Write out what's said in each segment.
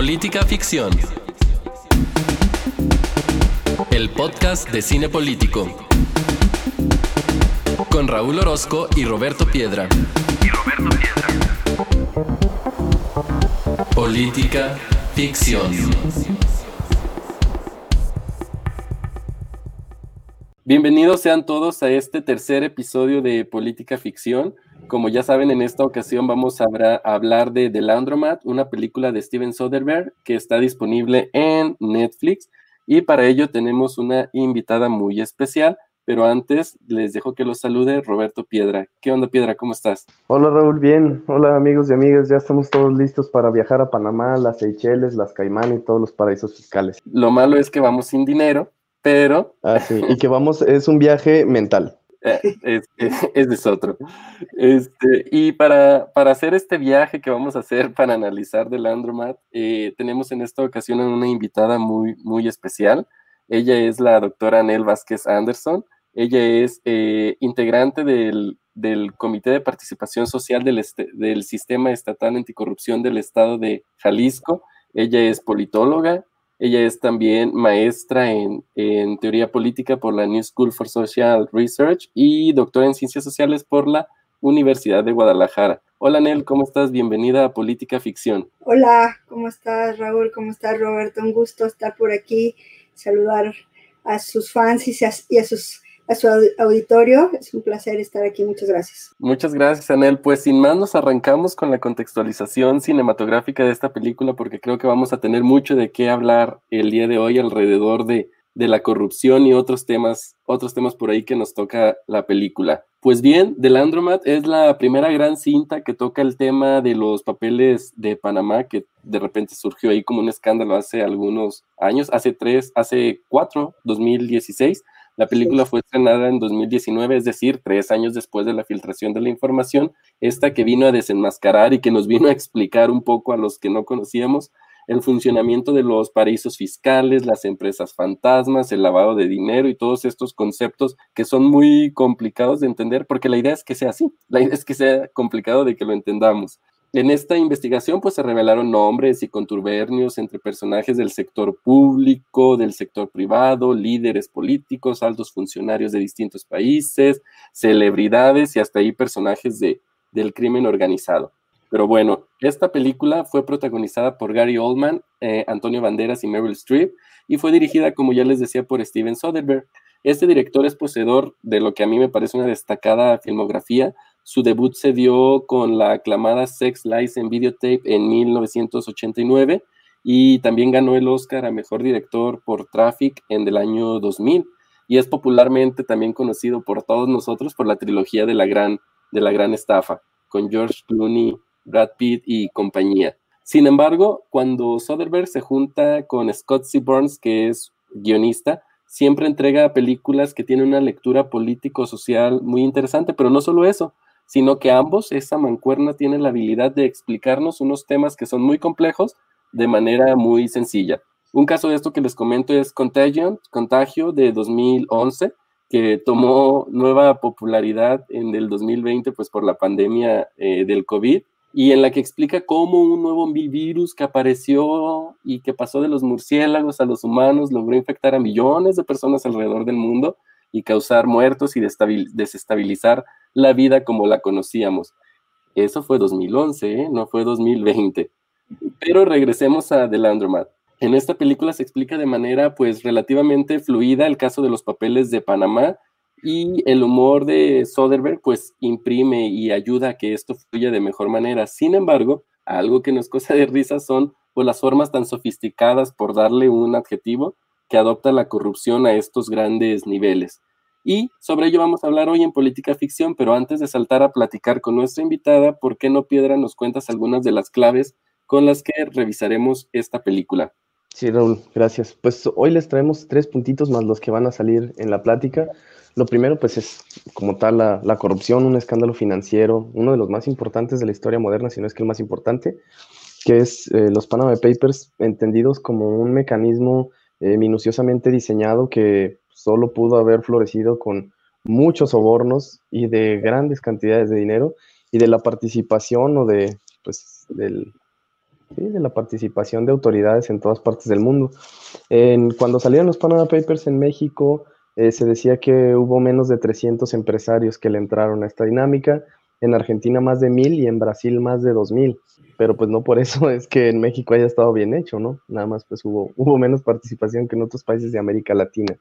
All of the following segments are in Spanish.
Política Ficción. El podcast de cine político. Con Raúl Orozco y Roberto Piedra. Y Roberto Piedra. Política Ficción. Bienvenidos sean todos a este tercer episodio de Política Ficción. Como ya saben, en esta ocasión vamos a, hablar de The Landromat, una película de Steven Soderbergh que está disponible en Netflix. Y para ello tenemos una invitada muy especial, pero antes les dejo que los salude Roberto Piedra. ¿Qué onda, Piedra? ¿Cómo estás? Hola, Raúl, bien. Hola, amigos y amigas. Ya estamos todos listos para viajar a Panamá, las Seychelles, las Caimán y todos los paraísos fiscales. Lo malo es que vamos sin dinero, pero... Ah, sí, y que vamos, es un viaje mental. Eh, es, es, otro. Este, y para, para, hacer este viaje que vamos a hacer para analizar del Andromat, eh, tenemos en esta ocasión a una invitada muy, muy especial. Ella es la doctora Anel Vázquez Anderson. Ella es eh, integrante del, del, Comité de Participación Social del, este, del Sistema Estatal Anticorrupción del Estado de Jalisco. Ella es politóloga, ella es también maestra en, teoría política por la New School for Social Research y doctora en ciencias sociales por la Universidad de Guadalajara. Hola Nel, ¿cómo estás? Bienvenida a Política Ficción. Hola, ¿cómo estás Raúl? ¿Cómo estás Roberto? Un gusto estar por aquí, saludar a sus fans y a sus a su auditorio. Es un placer estar aquí. Muchas gracias. Muchas gracias, Anel. Pues sin más, nos arrancamos con la contextualización cinematográfica de esta película porque creo que vamos a tener mucho de qué hablar el día de hoy alrededor de, de la corrupción y otros temas, otros temas por ahí que nos toca la película. Pues bien, The Landromat es la primera gran cinta que toca el tema de los papeles de Panamá, que de repente surgió ahí como un escándalo hace algunos años, hace tres, hace cuatro, 2016 la película fue estrenada en 2019, es decir, tres años después de la filtración de la información, esta que vino a desenmascarar y que nos vino a explicar un poco a los que no conocíamos el funcionamiento de los paraísos fiscales, las empresas fantasmas, el lavado de dinero y todos estos conceptos que son muy complicados de entender, porque la idea es que sea así, la idea es que sea complicado de que lo entendamos. En esta investigación pues se revelaron nombres y conturbernios entre personajes del sector público, del sector privado, líderes políticos, altos funcionarios de distintos países, celebridades y hasta ahí personajes de, del crimen organizado. Pero bueno, esta película fue protagonizada por Gary Oldman, eh, Antonio Banderas y Meryl Streep y fue dirigida, como ya les decía, por Steven Soderbergh. Este director es poseedor de lo que a mí me parece una destacada filmografía, su debut se dio con la aclamada Sex Lies en Videotape en 1989 y también ganó el Oscar a Mejor Director por Traffic en el año 2000 y es popularmente también conocido por todos nosotros por la trilogía de la gran, de la gran estafa, con George Clooney, Brad Pitt y compañía. Sin embargo, cuando Soderbergh se junta con Scott C. Burns, que es guionista, siempre entrega películas que tienen una lectura político-social muy interesante, pero no solo eso, sino que ambos, esa mancuerna tiene la habilidad de explicarnos unos temas que son muy complejos de manera muy sencilla. Un caso de esto que les comento es Contagion, Contagio de 2011, que tomó nueva popularidad en el 2020, pues por la pandemia eh, del COVID, y en la que explica cómo un nuevo virus que apareció y que pasó de los murciélagos a los humanos logró infectar a millones de personas alrededor del mundo y causar muertos y desestabilizar la vida como la conocíamos. Eso fue 2011, ¿eh? no fue 2020. Pero regresemos a The Landromat. En esta película se explica de manera pues relativamente fluida el caso de los papeles de Panamá y el humor de Soderbergh pues imprime y ayuda a que esto fluya de mejor manera. Sin embargo, algo que nos cosa de risa son pues, las formas tan sofisticadas por darle un adjetivo que adopta la corrupción a estos grandes niveles. Y sobre ello vamos a hablar hoy en Política Ficción, pero antes de saltar a platicar con nuestra invitada, ¿por qué no, Piedra, nos cuentas algunas de las claves con las que revisaremos esta película? Sí, Raúl, gracias. Pues hoy les traemos tres puntitos más los que van a salir en la plática. Lo primero, pues es como tal la, corrupción, un escándalo financiero, uno de los más importantes de la historia moderna, si no es que el más importante, que es eh, los Panama Papers, entendidos como un mecanismo eh, minuciosamente diseñado que solo pudo haber florecido con muchos sobornos y de grandes cantidades de dinero y de la participación o de, pues, del, ¿sí? de la participación de autoridades en todas partes del mundo. En, cuando salieron los Panama Papers en México, eh, se decía que hubo menos de 300 empresarios que le entraron a esta dinámica, en Argentina más de mil y en Brasil más de dos mil, pero pues no por eso es que en México haya estado bien hecho, ¿no? Nada más pues hubo, hubo menos participación que en otros países de América Latina.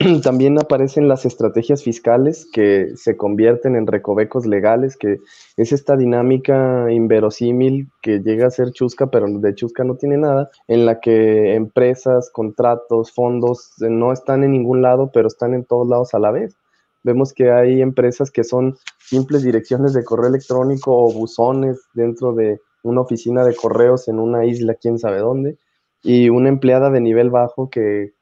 También aparecen las estrategias fiscales que se convierten en recovecos legales, que es esta dinámica inverosímil que llega a ser chusca, pero de chusca no tiene nada, en la que empresas, contratos, fondos eh, no están en ningún lado, pero están en todos lados a la vez. Vemos que hay empresas que son simples direcciones de correo electrónico o buzones dentro de una oficina de correos en una isla, quién sabe dónde, y una empleada de nivel bajo que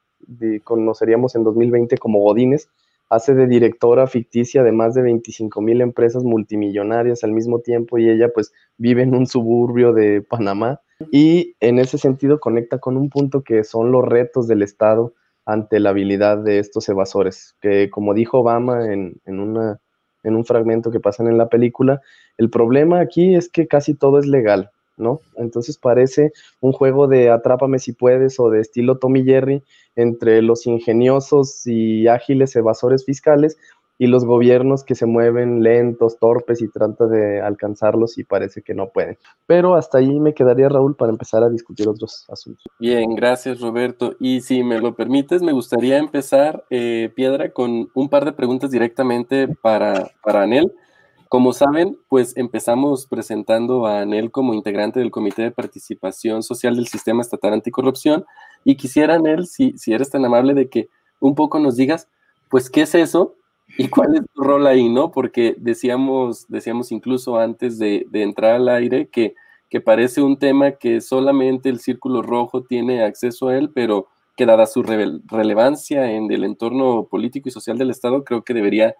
conoceríamos en 2020 como Godines, hace de directora ficticia de más de 25 mil empresas multimillonarias al mismo tiempo y ella pues vive en un suburbio de Panamá y en ese sentido conecta con un punto que son los retos del Estado ante la habilidad de estos evasores, que como dijo Obama en, en, una, en un fragmento que pasan en la película, el problema aquí es que casi todo es legal, ¿no? Entonces parece un juego de atrápame si puedes o de estilo Tommy Jerry entre los ingeniosos y ágiles evasores fiscales y los gobiernos que se mueven lentos, torpes y tratan de alcanzarlos y parece que no pueden. Pero hasta ahí me quedaría, Raúl, para empezar a discutir otros asuntos. Bien, gracias, Roberto. Y si me lo permites, me gustaría empezar, eh, Piedra, con un par de preguntas directamente para, para Anel. Como saben, pues empezamos presentando a Anel como integrante del Comité de Participación Social del Sistema Estatal Anticorrupción y quisiera, Anel, si, si eres tan amable de que un poco nos digas, pues, ¿qué es eso? ¿Y cuál es tu rol ahí, no? Porque decíamos, decíamos incluso antes de, entrar al aire que, que parece un tema que solamente el Círculo Rojo tiene acceso a él, pero que dada su relevancia en el entorno político y social del Estado, creo que debería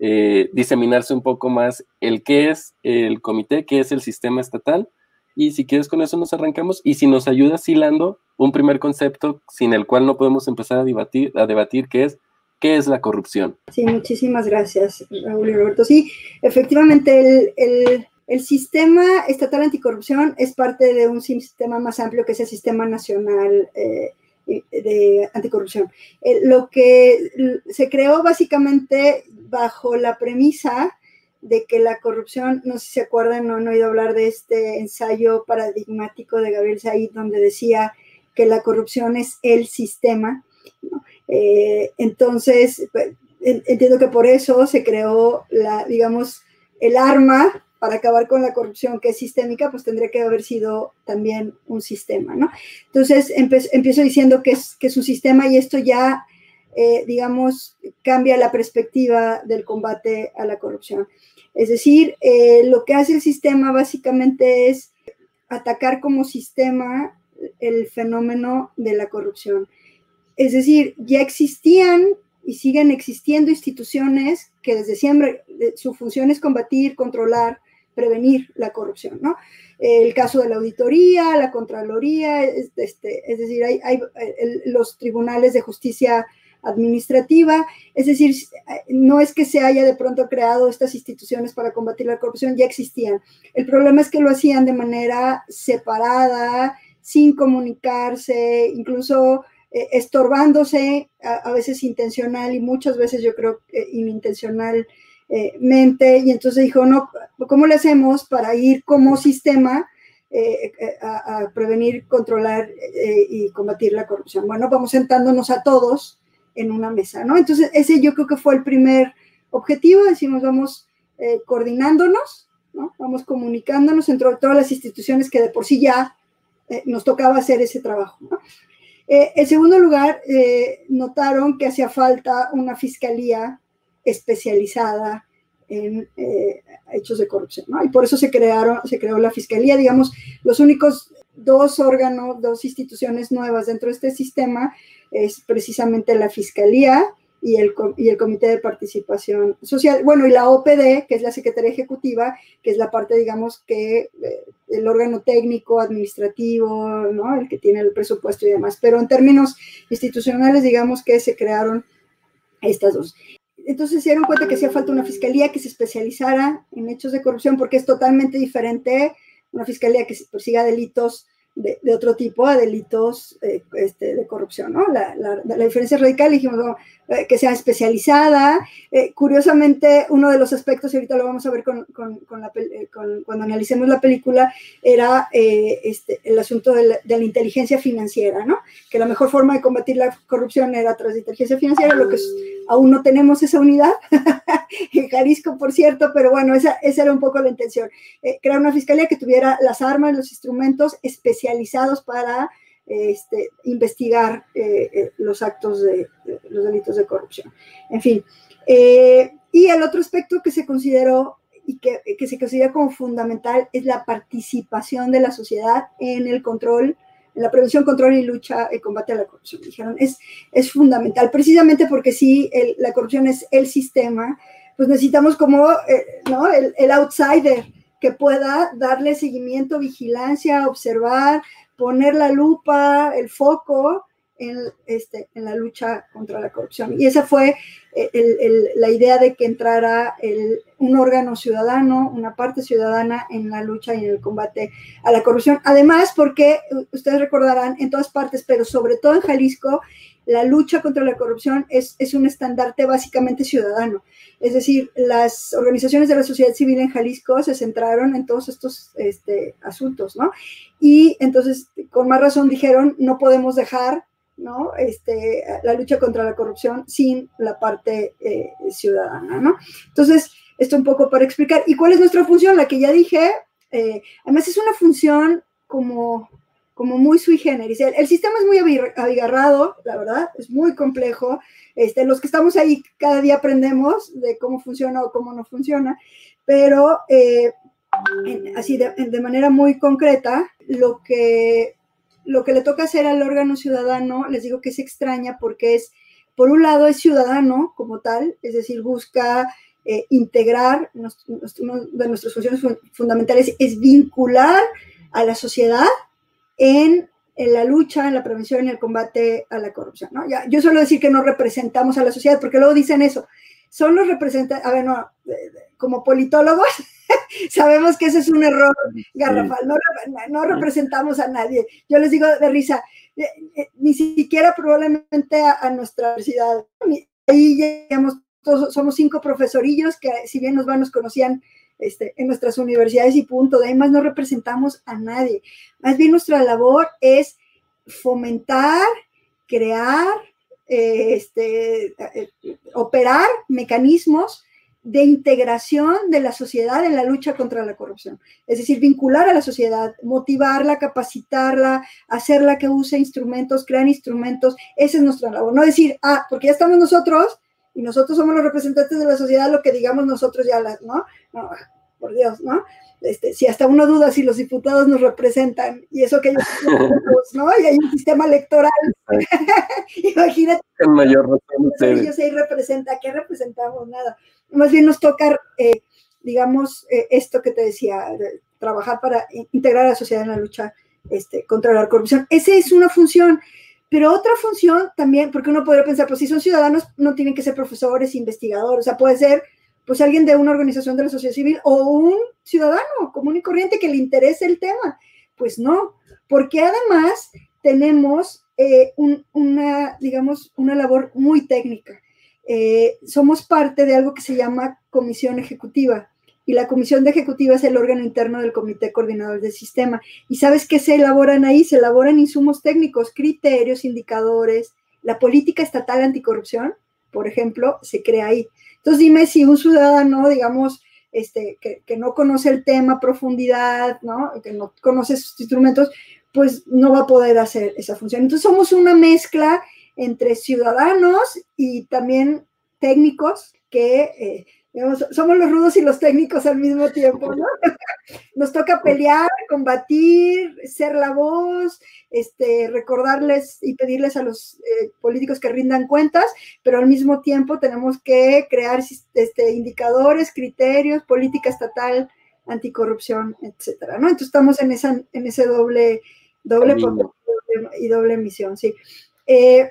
eh, diseminarse un poco más el qué es el comité, qué es el sistema estatal. Y si quieres con eso nos arrancamos. Y si nos ayudas hilando un primer concepto sin el cual no podemos empezar a debatir, a debatir que es qué es la corrupción. Sí, muchísimas gracias, Raúl y Roberto. Sí, efectivamente el, sistema estatal anticorrupción es parte de un sistema más amplio que es el sistema nacional. Eh, de anticorrupción. Eh, lo que se creó básicamente bajo la premisa de que la corrupción, no sé si se acuerdan, no han oído hablar de este ensayo paradigmático de Gabriel Said, donde decía que la corrupción es el sistema. Eh, entonces, entiendo que por eso se creó la, digamos, el arma para acabar con la corrupción que es sistémica, pues tendría que haber sido también un sistema, ¿no? Entonces, empiezo diciendo que es, que es un sistema y esto ya, eh, digamos, cambia la perspectiva del combate a la corrupción. Es decir, eh, lo que hace el sistema básicamente es atacar como sistema el fenómeno de la corrupción. Es decir, ya existían y siguen existiendo instituciones que desde siempre su función es combatir, controlar, prevenir la corrupción, ¿no? El caso de la auditoría, la Contraloría, este, es decir, hay, los tribunales de justicia administrativa, es decir, no es que se haya de pronto creado estas instituciones para combatir la corrupción, ya existían. El problema es que lo hacían de manera separada, sin comunicarse, incluso eh, estorbándose, a, veces intencional y muchas veces yo creo eh, inintencional eh, mente y entonces dijo, no, ¿cómo le hacemos para ir como sistema eh, eh, a, prevenir, controlar y combatir la corrupción? Bueno, vamos sentándonos a todos en una mesa, ¿no? Entonces, ese yo creo que fue el primer objetivo, decimos, vamos coordinándonos, ¿no? Vamos comunicándonos entre todas las instituciones que de por sí ya nos tocaba hacer ese trabajo, ¿no? En segundo lugar, notaron que hacía falta una fiscalía especializada en eh, hechos de corrupción, ¿no? Y por eso se crearon, se creó la fiscalía, digamos, los únicos dos órganos, dos instituciones nuevas dentro de este sistema es precisamente la fiscalía y el, y el Comité de Participación Social, bueno, y la OPD, que es la Secretaría Ejecutiva, que es la parte, digamos, que eh, el órgano técnico, administrativo, ¿no? El que tiene el presupuesto y demás. Pero en términos institucionales, digamos que se crearon estas dos entonces se dieron cuenta que hacía falta una fiscalía que se especializara en hechos de corrupción porque es totalmente diferente una fiscalía que persiga delitos de, otro tipo a delitos eh, este, de corrupción, ¿no? La, diferencia es radical, dijimos eh, que sea especializada. Eh, curiosamente, uno de los aspectos, y ahorita lo vamos a ver con, la, cuando analicemos la película, era este, el asunto de la, inteligencia financiera, ¿no? Que la mejor forma de combatir la corrupción era a través de inteligencia financiera, lo que aún no tenemos esa unidad, en Jalisco, por cierto, pero bueno, esa, esa era un poco la intención, crear una fiscalía que tuviera las armas, los instrumentos especializados para este, investigar eh, eh, los actos de, los delitos de corrupción. En fin, eh, y el otro aspecto que se consideró y que, que, se considera como fundamental es la participación de la sociedad en el control, en la prevención, control y lucha y combate a la corrupción. Dijeron, es, es fundamental, precisamente porque si la corrupción es el sistema, pues necesitamos como ¿no? el, el outsider, que pueda darle seguimiento, vigilancia, observar, poner la lupa, el foco en, este, en la lucha contra la corrupción. Y esa fue eh, la idea de que entrara un órgano ciudadano, una parte ciudadana en la lucha y en el combate a la corrupción. Además, porque ustedes recordarán en todas partes, pero sobre todo en Jalisco, la lucha contra la corrupción es, es un estandarte básicamente ciudadano. Es decir, las organizaciones de la sociedad civil en Jalisco se centraron en todos estos este, asuntos, ¿no? Y entonces, con más razón dijeron, no podemos dejar ¿no? Este, la lucha contra la corrupción sin la parte eh, ciudadana, ¿no? Entonces, esto un poco para explicar. ¿Y cuál es nuestra función? La que ya dije, eh, además es una función como como muy sui generis. El, sistema es muy abigarrado, la verdad, es muy complejo. Este, los que estamos ahí cada día aprendemos de cómo funciona o cómo no funciona, pero eh, así de, manera muy concreta, lo que, lo que le toca hacer al órgano ciudadano, les digo que se extraña porque es, por un lado, es ciudadano como tal, es decir, busca eh, integrar, una de nuestras funciones fundamentales es vincular a la sociedad en, la lucha, en la prevención y el combate a la corrupción. ¿no? Ya, yo suelo decir que no representamos a la sociedad, porque luego dicen eso. Son los representantes, a ver, no, como politólogos, sabemos que ese es un error garrafal, no, representamos a nadie. Yo les digo de risa, eh, eh, ni siquiera probablemente a, nuestra universidad. Ahí llegamos, todos, somos cinco profesorillos que si bien nos van, nos conocían este, en nuestras universidades y punto. De ahí más no representamos a nadie. Más bien nuestra labor es fomentar, crear, este, eh, operar mecanismos de integración de la sociedad en la lucha contra la corrupción. Es decir, vincular a la sociedad, motivarla, capacitarla, hacerla que use instrumentos, crear instrumentos. Esa es nuestra labor. No decir, ah, porque ya estamos nosotros, y nosotros somos los representantes de la sociedad, lo que digamos nosotros ya, la, ¿no? ¿no? Por Dios, ¿no? Este, si hasta uno duda si los diputados nos representan, y eso que ellos, ¿no? Y hay un sistema electoral. Imagínate. En mayor razón Ellos ahí representan, ¿qué representamos? Nada. Más bien nos toca, eh, digamos, eh, esto que te decía, trabajar para integrar a la sociedad en la lucha este, contra la corrupción. Esa es una función pero otra función también, porque uno podría pensar, pues si son ciudadanos, no tienen que ser profesores, investigadores, o sea, puede ser pues alguien de una organización de la sociedad civil o un ciudadano común y corriente que le interese el tema. Pues no, porque además tenemos eh, una, digamos, una labor muy técnica. Eh, somos parte de algo que se llama comisión ejecutiva y la comisión de ejecutiva es el órgano interno del comité coordinador del sistema. ¿Y sabes qué se elaboran ahí? Se elaboran insumos técnicos, criterios, indicadores. La política estatal anticorrupción, por ejemplo, se crea ahí. Entonces dime si un ciudadano, digamos, este, que, no conoce el tema a profundidad, ¿no? que no conoce sus instrumentos, pues no va a poder hacer esa función. Entonces somos una mezcla entre ciudadanos y también técnicos que eh, somos los rudos y los técnicos al mismo tiempo, ¿no? Nos toca pelear, combatir, ser la voz, este, recordarles y pedirles a los eh, políticos que rindan cuentas, pero al mismo tiempo tenemos que crear este, indicadores, criterios, política estatal, anticorrupción, etcétera, ¿no? Entonces estamos en, esa, en ese doble, doble y doble misión, sí. Eh,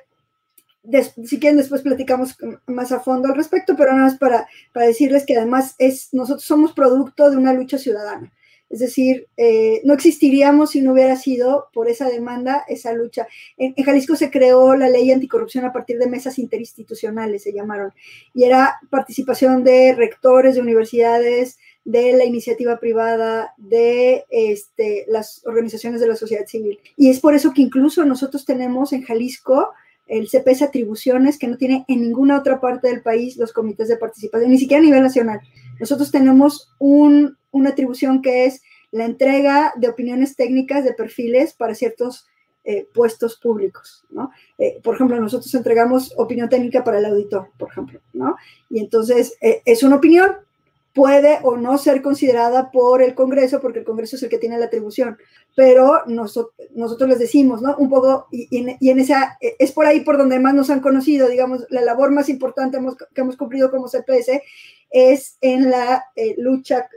si quieren después platicamos más a fondo al respecto, pero nada más para, para decirles que además es, nosotros somos producto de una lucha ciudadana. Es decir, eh, no existiríamos si no hubiera sido por esa demanda, esa lucha. En, Jalisco se creó la ley anticorrupción a partir de mesas interinstitucionales, se llamaron, y era participación de rectores de universidades, de la iniciativa privada, de este, las organizaciones de la sociedad civil. Y es por eso que incluso nosotros tenemos en Jalisco el CPS atribuciones que no tiene en ninguna otra parte del país los comités de participación, ni siquiera a nivel nacional. Nosotros tenemos una atribución que es la entrega de opiniones técnicas de perfiles para ciertos eh, puestos públicos, ¿no? Eh, por ejemplo, nosotros entregamos opinión técnica para el auditor, por ejemplo, ¿no? Y entonces eh, es una opinión, puede o no ser considerada por el Congreso, porque el Congreso es el que tiene la atribución, pero nosotros, les decimos, ¿no? Un poco, y, en, esa, es por ahí por donde más nos han conocido, digamos, la labor más importante que hemos cumplido como CPS es en la eh, lucha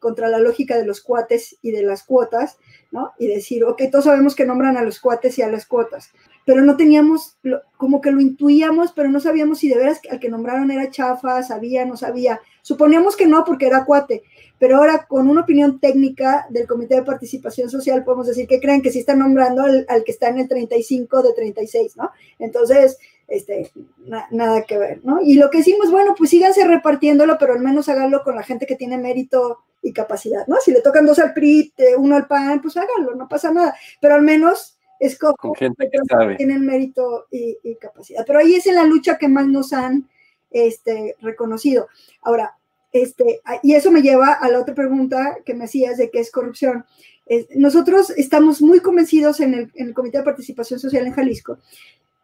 contra la lógica de los cuates y de las cuotas, ¿no? Y decir, ok, todos sabemos que nombran a los cuates y a las cuotas, pero no teníamos, como que lo intuíamos, pero no sabíamos si de veras al que nombraron era chafa, sabía, no sabía. Suponíamos que no porque era cuate, pero ahora con una opinión técnica del Comité de Participación Social podemos decir que creen que sí están nombrando al, que está en el 35 de 36, ¿no? Entonces, este, nada que ver, ¿no? Y lo que hicimos, bueno, pues síganse repartiéndolo, pero al menos háganlo con la gente que tiene mérito y capacidad, ¿no? Si le tocan dos al PRI, uno al PAN, pues háganlo, no pasa nada, pero al menos escojo gente que sabe. tienen mérito y, capacidad. Pero ahí es en la lucha que más nos han este, reconocido. Ahora, este, y eso me lleva a la otra pregunta que me hacías de qué es corrupción. nosotros estamos muy convencidos en el, Comité de Participación Social en Jalisco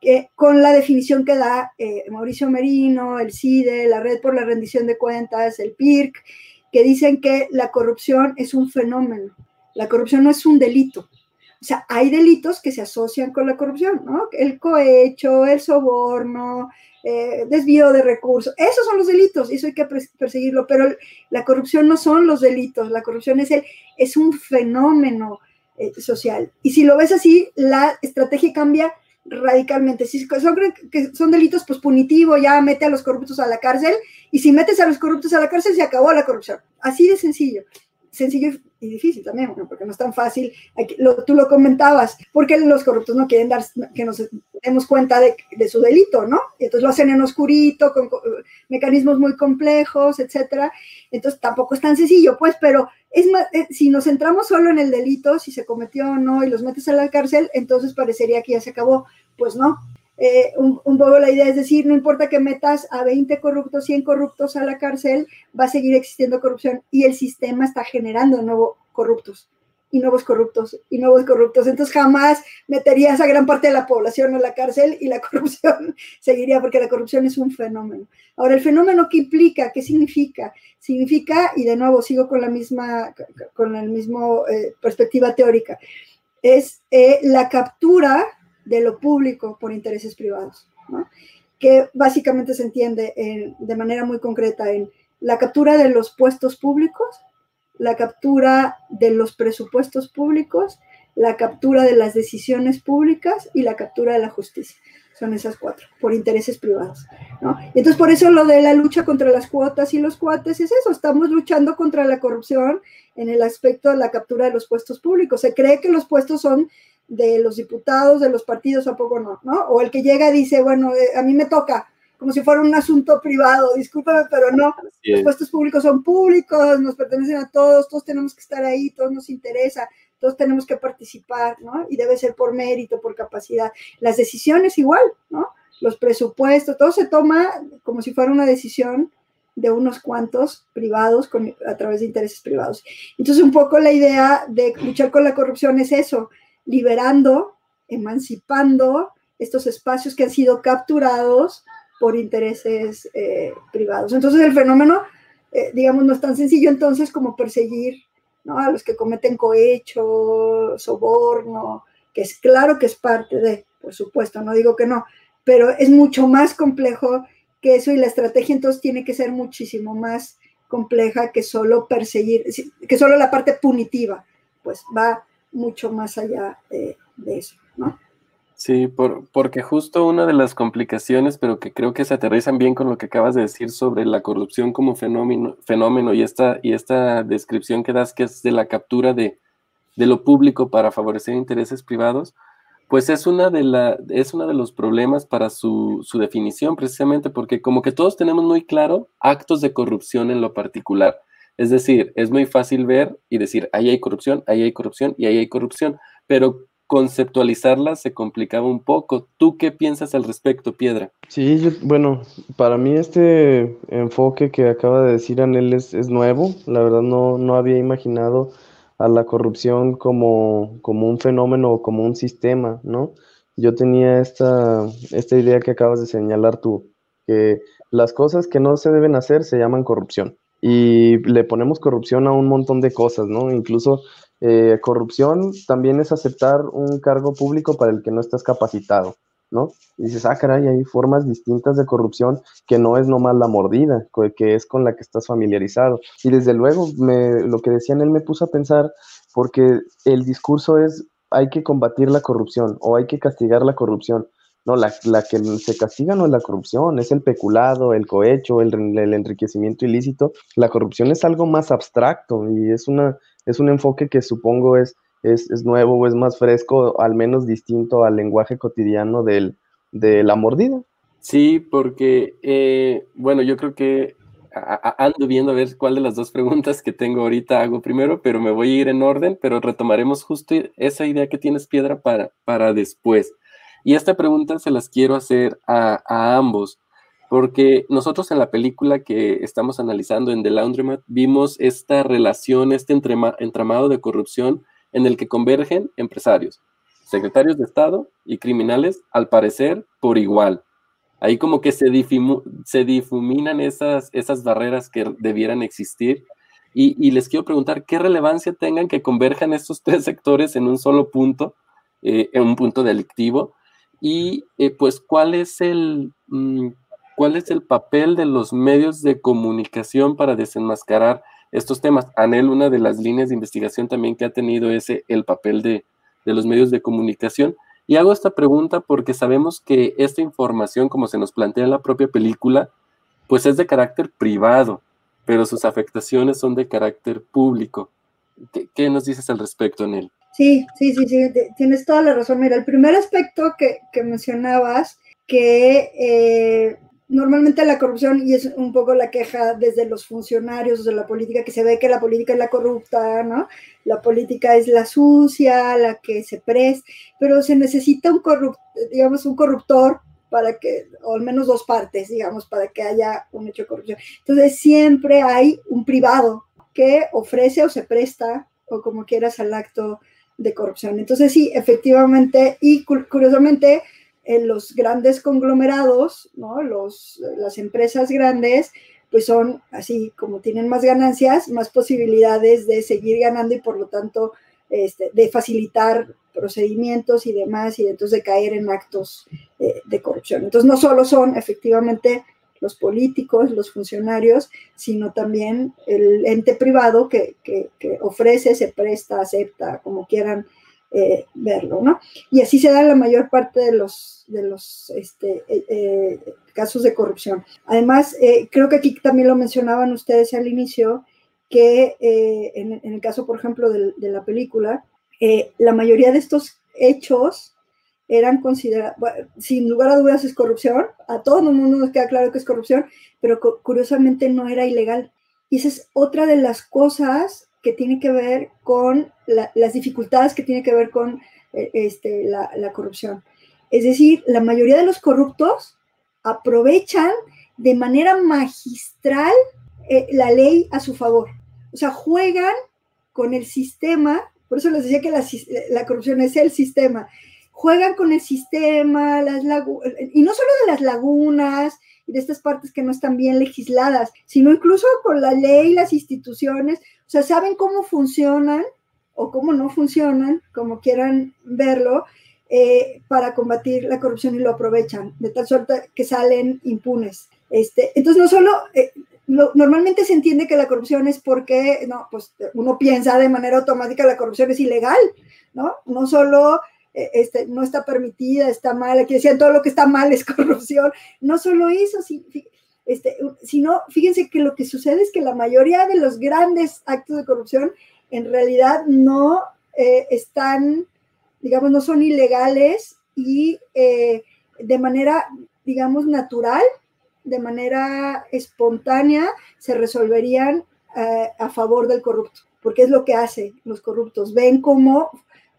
que con la definición que da eh, Mauricio Merino, el CIDE, la Red por la Rendición de Cuentas, el PIRC, que dicen que la corrupción es un fenómeno. La corrupción no es un delito, o sea, hay delitos que se asocian con la corrupción, ¿no? El cohecho, el soborno, eh, desvío de recursos, esos son los delitos, eso hay que perseguirlo, pero la corrupción no son los delitos, la corrupción es, el, es un fenómeno eh, social. Y si lo ves así, la estrategia cambia radicalmente. Si son, que son delitos, pues punitivo, ya mete a los corruptos a la cárcel, y si metes a los corruptos a la cárcel, se acabó la corrupción. Así de sencillo sencillo y difícil también, porque no es tan fácil. tú lo comentabas, porque los corruptos no quieren dar que nos demos cuenta de, su delito, ¿no? Y entonces lo hacen en oscurito, con, mecanismos muy complejos, etcétera. Entonces tampoco es tan sencillo, pues, pero es más, eh, si nos centramos solo en el delito, si se cometió o no, y los metes a la cárcel, entonces parecería que ya se acabó. Pues no, eh, un, poco la idea es decir, no importa que metas a 20 corruptos, 100 corruptos a la cárcel, va a seguir existiendo corrupción y el sistema está generando nuevos corruptos y nuevos corruptos y nuevos corruptos. Entonces jamás meterías a gran parte de la población a la cárcel y la corrupción seguiría porque la corrupción es un fenómeno. Ahora, el fenómeno qué implica, qué significa? Significa, y de nuevo sigo con la misma, con la misma eh, perspectiva teórica, es eh, la captura de lo público por intereses privados, que básicamente se entiende de manera muy concreta en la captura de los puestos públicos, la captura de los presupuestos públicos, la captura de las decisiones públicas y la captura de la justicia. Son esas cuatro, por intereses privados. Y entonces, por eso lo de la lucha contra las cuotas y los cuates es eso, estamos luchando contra la corrupción en el aspecto de la captura de los puestos públicos. Se cree que los puestos son de los diputados, de los partidos, ¿a poco no? ¿no? O el que llega y dice, bueno, eh, a mí me toca, como si fuera un asunto privado, discúlpame, pero no, los puestos públicos son públicos, nos pertenecen a todos, todos tenemos que estar ahí, todos nos interesa, todos tenemos que participar, ¿no? Y debe ser por mérito, por capacidad. Las decisiones igual, ¿no? Los presupuestos, todo se toma como si fuera una decisión de unos cuantos privados con, a través de intereses privados. Entonces, un poco la idea de luchar con la corrupción es eso, liberando, emancipando estos espacios que han sido capturados por intereses eh, privados. Entonces el fenómeno, eh, digamos, no es tan sencillo entonces como perseguir a los que cometen cohecho, soborno, que es claro que es parte de, por supuesto, no digo que no, pero es mucho más complejo que eso y la estrategia entonces tiene que ser muchísimo más compleja que solo perseguir, que solo la parte punitiva, pues va mucho más allá de, eso, ¿no? Sí, por, porque justo una de las complicaciones, pero que creo que se aterrizan bien con lo que acabas de decir sobre la corrupción como fenómeno, fenómeno y, esta, y esta descripción que das, que es de la captura de, de lo público para favorecer intereses privados, pues es una de, la, es uno de los problemas para su, su definición, precisamente porque como que todos tenemos muy claro actos de corrupción en lo particular. Es decir, es muy fácil ver y decir, ahí hay corrupción, ahí hay corrupción y ahí hay corrupción, pero conceptualizarla se complicaba un poco. ¿Tú qué piensas al respecto, Piedra? Sí, bueno, para mí este enfoque que acaba de decir Anel es, es nuevo. La verdad no, no había imaginado a la corrupción como, como un fenómeno o como un sistema, ¿no? Yo tenía esta, esta idea que acabas de señalar tú, que las cosas que no se deben hacer se llaman corrupción. Y le ponemos corrupción a un montón de cosas, ¿no? Incluso eh, corrupción también es aceptar un cargo público para el que no estás capacitado, ¿no? Y dices, ah, caray, hay formas distintas de corrupción que no es nomás la mordida, que es con la que estás familiarizado. Y desde luego, me, lo que decían él me puso a pensar, porque el discurso es, hay que combatir la corrupción o hay que castigar la corrupción. No, la, la, que se castiga no es la corrupción, es el peculado, el cohecho, el, el enriquecimiento ilícito. La corrupción es algo más abstracto y es una, es un enfoque que supongo es, es, es, nuevo o es más fresco, al menos distinto al lenguaje cotidiano del, de la mordida. Sí, porque, eh, bueno, yo creo que ando viendo a ver cuál de las dos preguntas que tengo ahorita hago primero, pero me voy a ir en orden, pero retomaremos justo esa idea que tienes, Piedra, para, para después. Y esta pregunta se las quiero hacer a, a ambos porque nosotros en la película que estamos analizando en The Laundromat vimos esta relación, este entramado de corrupción en el que convergen empresarios, secretarios de Estado y criminales, al parecer, por igual. Ahí como que se, se difuminan esas, esas barreras que debieran existir. Y, les quiero preguntar qué relevancia tengan que converjan estos tres sectores en un solo punto, eh, en un punto delictivo, y eh, pues cuál es el, mm, cuál es el papel de los medios de comunicación para desenmascarar estos temas. Anel, una de las líneas de investigación también que ha tenido ese el papel de, de los medios de comunicación. Y hago esta pregunta porque sabemos que esta información, como se nos plantea en la propia película, pues es de carácter privado, pero sus afectaciones son de carácter público. ¿Qué, nos dices al respecto, Anel? Sí, sí, sí, sí, tienes toda la razón. Mira, el primer aspecto que, que mencionabas, que eh, normalmente la corrupción, y es un poco la queja desde los funcionarios de la política, que se ve que la política es la corrupta, ¿no? La política es la sucia, la que se presta, pero se necesita un corruptor, digamos, un corruptor para que, o al menos dos partes, digamos, para que haya un hecho de corrupción. Entonces siempre hay un privado que ofrece o se presta, o como quieras, al acto de corrupción. Entonces sí, efectivamente, y curiosamente, en los grandes conglomerados, ¿no? Los, las empresas grandes, pues son así, como tienen más ganancias, más posibilidades de seguir ganando y por lo tanto este, de facilitar procedimientos y demás y entonces de caer en actos eh, de corrupción. Entonces no solo son efectivamente los políticos, los funcionarios, sino también el ente privado que, que, ofrece, se presta, acepta, como quieran eh, verlo, ¿no? Y así se da la mayor parte de los, de los este, eh, eh, casos de corrupción. Además, creo que aquí también lo mencionaban ustedes al inicio, que en, el caso, por ejemplo, de, la película, la mayoría de estos hechos eran considerados, sin lugar a dudas es corrupción, a todo el mundo nos queda claro que es corrupción, pero curiosamente no era ilegal. Y esa es otra de las cosas que tiene que ver con las dificultades que tiene que ver con eh, este, la, corrupción. Es decir, la mayoría de los corruptos aprovechan de manera magistral eh, la ley a su favor. O sea, juegan con el sistema, por eso les decía que la, corrupción es el sistema, juegan con el sistema, las y no solo de las lagunas y de estas partes que no están bien legisladas, sino incluso con la ley, las instituciones, o sea, saben cómo funcionan o cómo no funcionan, como quieran verlo, eh, para combatir la corrupción y lo aprovechan, de tal suerte que salen impunes. Este, entonces, no solo, eh, normalmente se entiende que la corrupción es porque, no, pues uno piensa de manera automática la corrupción es ilegal, ¿no? No solo este, no está permitida, está mal, que decían todo lo que está mal es corrupción. No solo eso, este, sino, fíjense que lo que sucede es que la mayoría de los grandes actos de corrupción en realidad no eh, están, digamos, no son ilegales y eh, de manera, digamos, natural, de manera espontánea, se resolverían a favor del corrupto, porque es lo que hacen los corruptos, ven cómo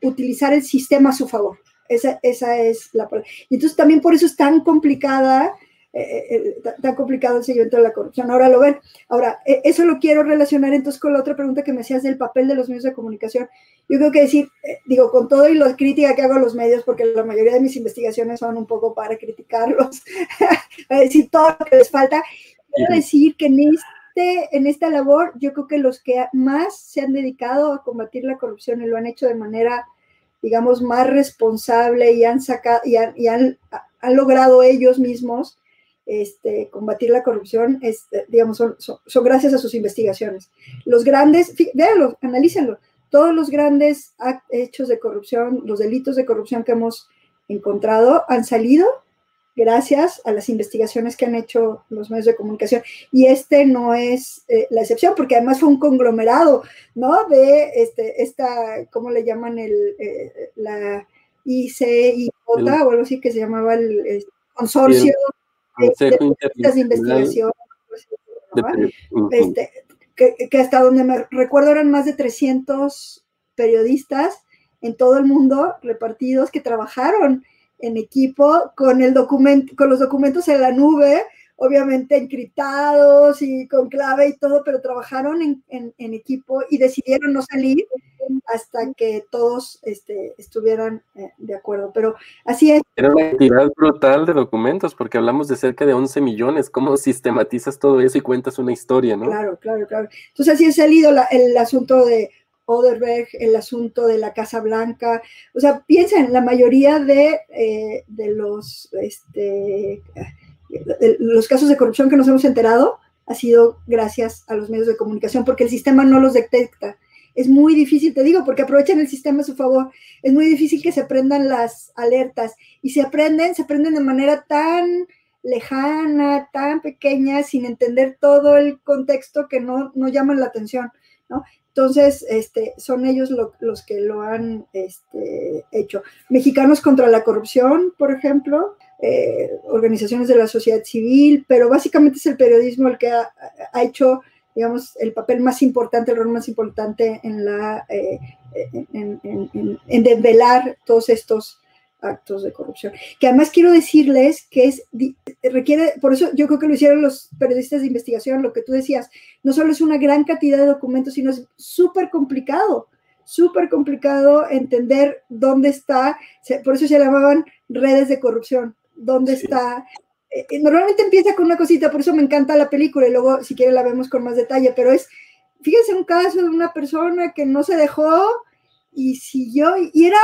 utilizar el sistema a su favor. Esa, esa es la palabra. Y entonces también por eso es tan complicada, eh, eh, tan complicado el seguimiento de la corrupción. Ahora lo ven. Ahora, eh, eso lo quiero relacionar entonces con la otra pregunta que me hacías del papel de los medios de comunicación. Yo creo que decir, digo, con todo y la crítica que hago a los medios, porque la mayoría de mis investigaciones son un poco para criticarlos, para decir todo lo que les falta, quiero decir que en este, en esta labor, yo creo que los que más se han dedicado a combatir la corrupción y lo han hecho de manera, digamos, más responsable y han sacado y han, han, logrado ellos mismos este, combatir la corrupción, digamos, son, son, gracias a sus investigaciones. Los grandes, véanlo, analícenlo, todos los grandes hechos de corrupción, los delitos de corrupción que hemos encontrado han salido gracias a las investigaciones que han hecho los medios de comunicación. Y este no es eh, la excepción, porque además fue un conglomerado, ¿no? De este, esta, ¿cómo le llaman? El, eh, la ICIJ o algo así que se llamaba el, consorcio de, de, investigación. Este, que, que, hasta donde me recuerdo eran más de 300 periodistas en todo el mundo repartidos que trabajaron en equipo con, el documento, con los documentos en la nube, obviamente encriptados y con clave y todo, pero trabajaron en, en, equipo y decidieron no salir hasta que todos este, estuvieran eh, de acuerdo. Pero así es. Era una cantidad brutal de documentos, porque hablamos de cerca de 11 millones. ¿Cómo sistematizas todo eso y cuentas una historia, no? Claro, claro, claro. Entonces así ha salido el asunto de Oderberg, el asunto de la Casa Blanca. O sea, piensen, la mayoría de, eh, de los, este, los casos de corrupción que nos hemos enterado ha sido gracias a los medios de comunicación, porque el sistema no los detecta. Es muy difícil, te digo, porque aprovechan el sistema a su favor. Es muy difícil que se prendan las alertas y se aprenden, se aprenden de manera tan lejana, tan pequeña, sin entender todo el contexto que no, no llaman la atención. Entonces, este, son ellos los que lo han este, hecho. Mexicanos contra la corrupción, por ejemplo, eh, organizaciones de la sociedad civil, pero básicamente es el periodismo el que ha, hecho, digamos, el papel más importante, el rol más importante en, la, eh, en desvelar todos estos actos de corrupción. Que además quiero decirles que es requiere, por eso yo creo que lo hicieron los periodistas de investigación, lo que tú decías, no solo es una gran cantidad de documentos, sino es súper complicado, súper complicado entender dónde está, por eso se llamaban redes de corrupción, dónde está. Eh, normalmente empieza con una cosita, por eso me encanta la película y luego si quieren la vemos con más detalle, pero es, fíjense un caso de una persona que no se dejó y siguió, y era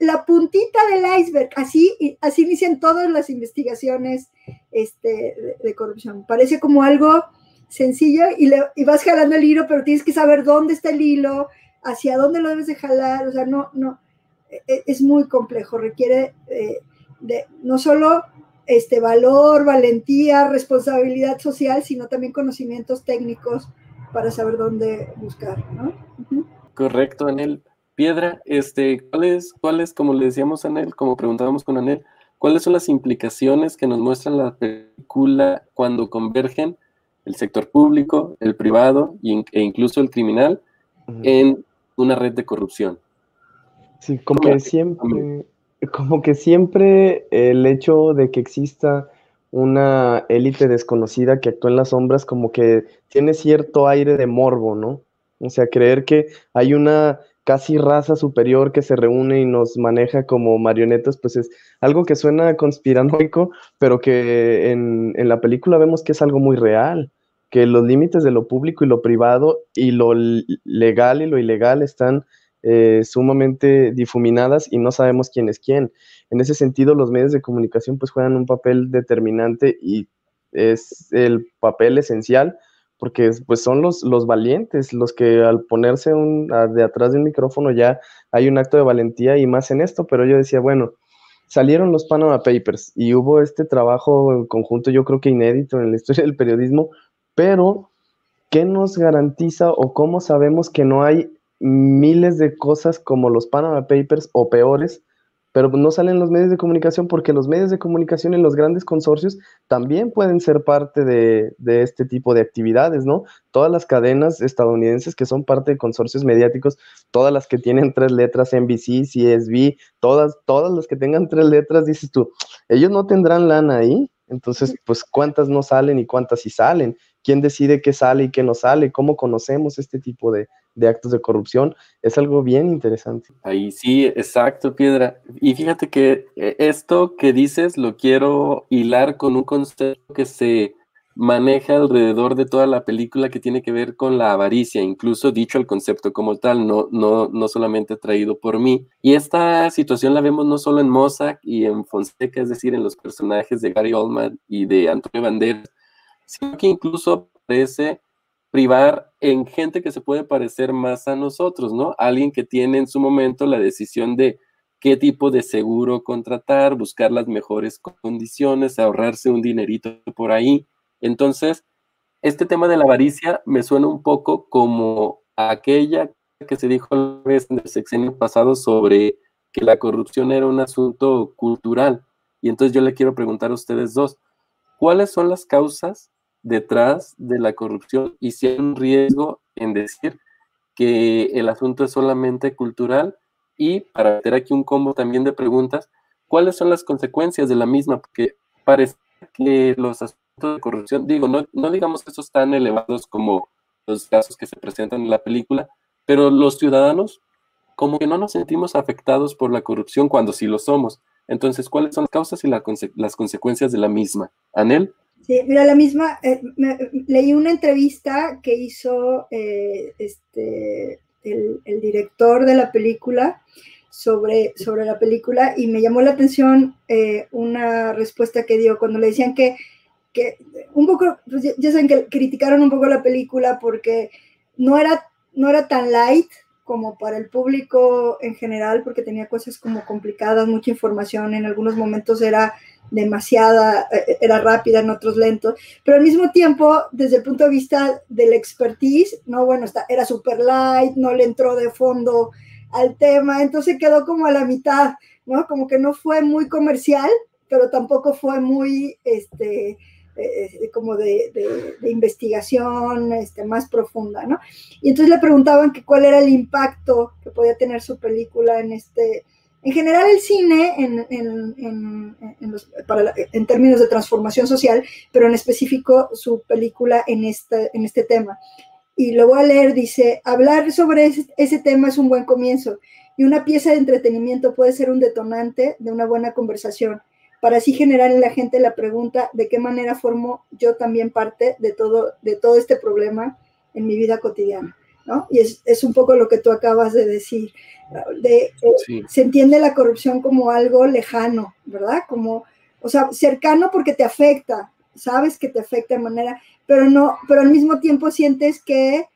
la puntita del iceberg, así, así inician todas las investigaciones este, de, corrupción. Parece como algo sencillo y, le, vas jalando el hilo, pero tienes que saber dónde está el hilo, hacia dónde lo debes de jalar, o sea, no, no, e, e, es muy complejo, requiere eh, no solo este valor, valentía, responsabilidad social, sino también conocimientos técnicos para saber dónde buscar, ¿no? Correcto, Anel. Piedra, este, ¿cuáles, cuáles, como le decíamos a Anel, como preguntábamos con Anel, cuáles son las implicaciones que nos muestra la película cuando convergen el sector público, el privado e incluso el criminal en una red de corrupción? Sí, como que siempre, como que siempre el hecho de que exista una élite desconocida que actúa en las sombras, como que tiene cierto aire de morbo, ¿no? O sea, creer que hay una casi raza superior que se reúne y nos maneja como marionetas, pues es algo que suena conspiranoico, pero que en, la película vemos que es algo muy real, que los límites de lo público y lo privado y lo legal y lo ilegal están eh, sumamente difuminadas y no sabemos quién es quién. En ese sentido, los medios de comunicación pues juegan un papel determinante y es el papel esencial porque pues son los, los valientes, los que al ponerse un, de atrás del micrófono ya hay un acto de valentía y más en esto, pero yo decía, bueno, salieron los Panama Papers y hubo este trabajo en conjunto, yo creo que inédito en la historia del periodismo, pero ¿qué nos garantiza o cómo sabemos que no hay miles de cosas como los Panama Papers o peores pero no salen los medios de comunicación porque los medios de comunicación en los grandes consorcios también pueden ser parte de, este tipo de actividades, ¿no? Todas las cadenas estadounidenses que son parte de consorcios mediáticos, todas las que tienen tres letras, NBC, CSB, todas, todas las que tengan tres letras, dices tú, ellos no tendrán lana ahí, entonces, pues, ¿cuántas no salen y cuántas sí salen? ¿Quién decide qué sale y qué no sale? ¿Cómo conocemos este tipo de, de actos de corrupción, es algo bien interesante. Ahí sí, exacto, Piedra. Y fíjate que eh, esto que dices lo quiero hilar con un concepto que se maneja alrededor de toda la película que tiene que ver con la avaricia, incluso dicho el concepto como tal, no, no, no solamente traído por mí. Y esta situación la vemos no solo en Mossack y en Fonseca, es decir, en los personajes de Gary Oldman y de Antonio Banderas, sino que incluso aparece privar en gente que se puede parecer más a nosotros, ¿no? Alguien que tiene en su momento la decisión de qué tipo de seguro contratar, buscar las mejores condiciones, ahorrarse un dinerito por ahí. Entonces, este tema de la avaricia me suena un poco como aquella que se dijo una vez en el sexenio pasado sobre que la corrupción era un asunto cultural. Y entonces yo le quiero preguntar a ustedes dos, ¿cuáles son las causas detrás de la corrupción y si hay un riesgo en decir que el asunto es solamente cultural y para meter aquí un combo también de preguntas, ¿cuáles son las consecuencias de la misma? Porque parece que los asuntos de corrupción, digo, no, no digamos que esos tan elevados como los casos que se presentan en la película, pero los ciudadanos como que no nos sentimos afectados por la corrupción cuando sí lo somos. Entonces, ¿cuáles son las causas y las consecuencias de la misma? Anel. Sí, mira, la misma, eh, leí una entrevista que hizo eh, este, el, director de la película sobre, sobre la película y me llamó la atención eh, una respuesta que dio cuando le decían que, que un poco, pues ya, saben que criticaron un poco la película porque no era, no era tan light como para el público en general, porque tenía cosas como complicadas, mucha información, en algunos momentos era demasiada, eh, era rápida, en otros lentos, pero al mismo tiempo, desde el punto de vista del expertise, no, bueno, era super light, no le entró de fondo al tema, entonces quedó como a la mitad, ¿no? Como que no fue muy comercial, pero tampoco fue muy, este, eh, como de, investigación este, más profunda, ¿no? Y entonces le preguntaban que cuál era el impacto que podía tener su película en este, en general el cine en, en, en, términos de transformación social, pero en específico su película en este, en este tema. Y lo voy a leer, dice, hablar sobre ese, ese tema es un buen comienzo y una pieza de entretenimiento puede ser un detonante de una buena conversación para así generar en la gente la pregunta de qué manera formo yo también parte de todo, de todo este problema en mi vida cotidiana. ¿No? Y es, es un poco lo que tú acabas de decir. De, eh, Se entiende la corrupción como algo lejano, ¿verdad? Como, o sea, cercano porque te afecta, sabes que te afecta de manera, pero no, pero al mismo tiempo sientes que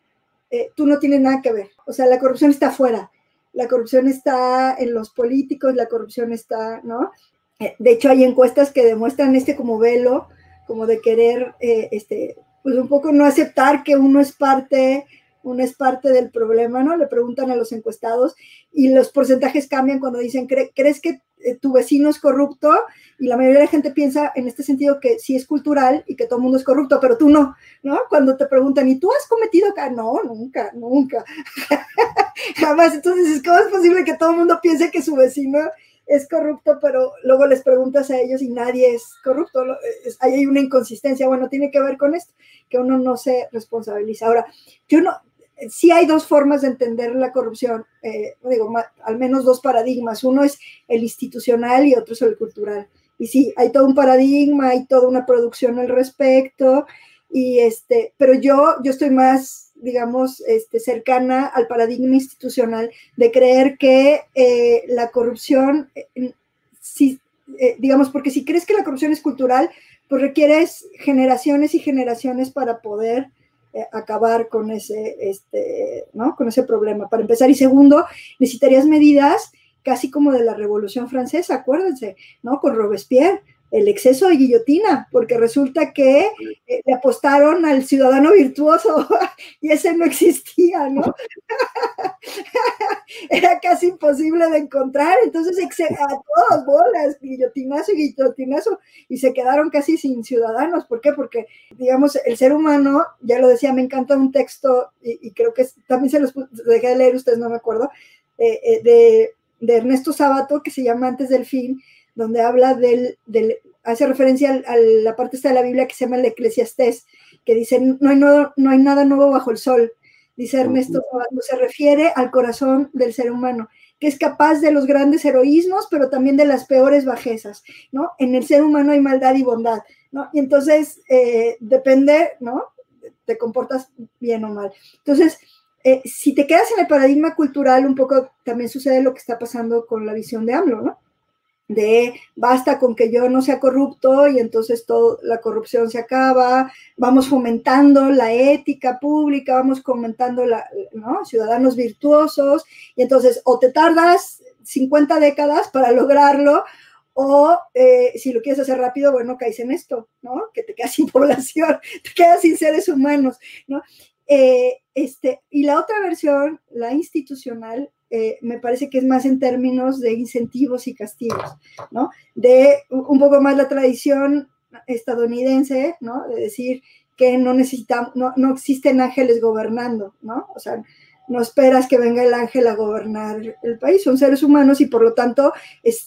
eh, tú no tienes nada que ver. O sea, la corrupción está afuera, la corrupción está en los políticos, la corrupción está, ¿no? Eh, de hecho, hay encuestas que demuestran este como velo, como de querer, eh, este, pues un poco no aceptar que uno es parte, uno es parte del problema, ¿no? Le preguntan a los encuestados y los porcentajes cambian cuando dicen, ¿crees que eh, tu vecino es corrupto? Y la mayoría de la gente piensa en este sentido que sí es cultural y que todo el mundo es corrupto, pero tú no, ¿no? Cuando te preguntan, ¿y tú has cometido? No, nunca, nunca. Jamás. Entonces, ¿cómo es posible que todo el mundo piense que su vecino es corrupto, pero luego les preguntas a ellos y nadie es corrupto. Ahí hay una inconsistencia. Bueno, tiene que ver con esto, que uno no se responsabiliza. Ahora, yo no, sí hay dos formas de entender la corrupción, eh, digo, al menos dos paradigmas. Uno es el institucional y otro es el cultural. Y sí, hay todo un paradigma, hay toda una producción al respecto, y este, pero yo, yo estoy más digamos, este, cercana al paradigma institucional de creer que eh, la corrupción, eh, si, eh, digamos, porque si crees que la corrupción es cultural, pues requieres generaciones y generaciones para poder eh, acabar con ese, este, ¿no? con ese problema, para empezar. Y segundo, necesitarías medidas casi como de la Revolución Francesa, acuérdense, ¿no? Con Robespierre, el exceso de guillotina, porque resulta que eh, le apostaron al ciudadano virtuoso y ese no existía, ¿no? Era casi imposible de encontrar, entonces a todas bolas, guillotinazo y guillotinazo, y se quedaron casi sin ciudadanos. ¿Por qué? Porque, digamos, el ser humano, ya lo decía, me encanta un texto, y, creo que también se los dejé de leer, ustedes no me acuerdo, eh, eh, de, de Ernesto Sabato, que se llama Antes del Fin, donde habla del, del hace referencia a, la parte esta de la Biblia que se llama el Eclesiastés, que dice, no hay, no, no hay nada nuevo bajo el sol, dice Ernesto, se refiere al corazón del ser humano, que es capaz de los grandes heroísmos, pero también de las peores bajezas, ¿no? En el ser humano hay maldad y bondad, ¿no? Y entonces eh, depende, ¿no? Te comportas bien o mal. Entonces, eh, si te quedas en el paradigma cultural, un poco también sucede lo que está pasando con la visión de AMLO, ¿no? De basta con que yo no sea corrupto y entonces toda la corrupción se acaba, vamos fomentando la ética pública, vamos fomentando la, ¿no? ciudadanos virtuosos y entonces o te tardas 50 décadas para lograrlo o eh, si lo quieres hacer rápido, bueno, caes en esto, ¿no? Que te quedas sin población, te quedas sin seres humanos, ¿no? Eh, este, y la otra versión, la institucional, eh, me parece que es más en términos de incentivos y castigos, ¿no? De un poco más la tradición estadounidense, ¿no? De decir que no necesitamos, no, no existen ángeles gobernando, ¿no? O sea, no esperas que venga el ángel a gobernar el país, son seres humanos y por lo tanto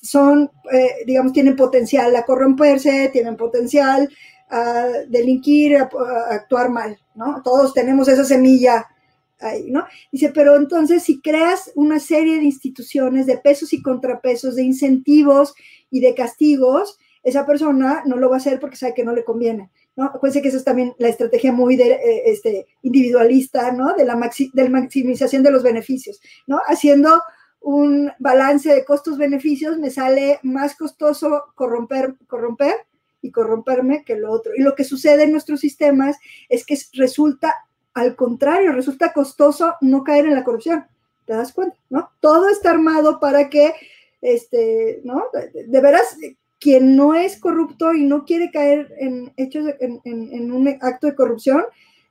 son, eh, digamos, tienen potencial a corromperse, tienen potencial a delinquir, a, a, actuar mal, ¿no? Todos tenemos esa semilla ¿no? Dice, pero entonces si creas una serie de instituciones de pesos y contrapesos, de incentivos y de castigos, esa persona no lo va a hacer porque sabe que no le conviene, ¿no? Acuérdense que esa es también la estrategia muy de, eh, este, individualista, ¿no? De la, maximización de los beneficios, ¿no? Haciendo un balance de costos-beneficios, me sale más costoso corromper, corromper y corromperme que lo otro. Y lo que sucede en nuestros sistemas es que resulta al contrario, resulta costoso no caer en la corrupción. ¿Te das cuenta? ¿No? Todo está armado para que, este, ¿no? De, veras, quien no es corrupto y no quiere caer en hechos, en, un acto de corrupción,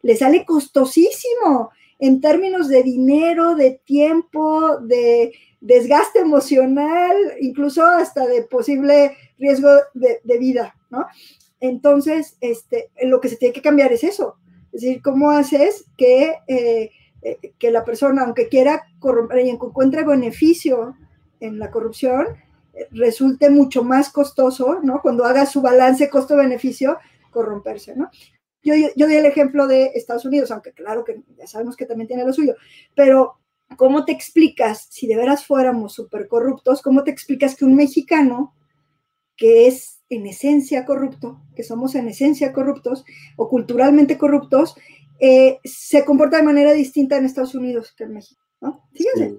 le sale costosísimo en términos de dinero, de tiempo, de desgaste emocional, incluso hasta de posible riesgo de, de vida, ¿no? Entonces, este, lo que se tiene que cambiar es eso, decir, ¿cómo haces que, eh, eh, que la persona, aunque quiera corromper y encuentre beneficio en la corrupción, resulte mucho más costoso, ¿no? Cuando haga su balance costo-beneficio, corromperse, ¿no? Yo, yo, yo, di el ejemplo de Estados Unidos, aunque claro que ya sabemos que también tiene lo suyo, pero ¿cómo te explicas, si de veras fuéramos súper corruptos, cómo te explicas que un mexicano que es en esencia corrupto, que somos en esencia corruptos o culturalmente corruptos, eh, se comporta de manera distinta en Estados Unidos que en México, ¿no? Fíjense,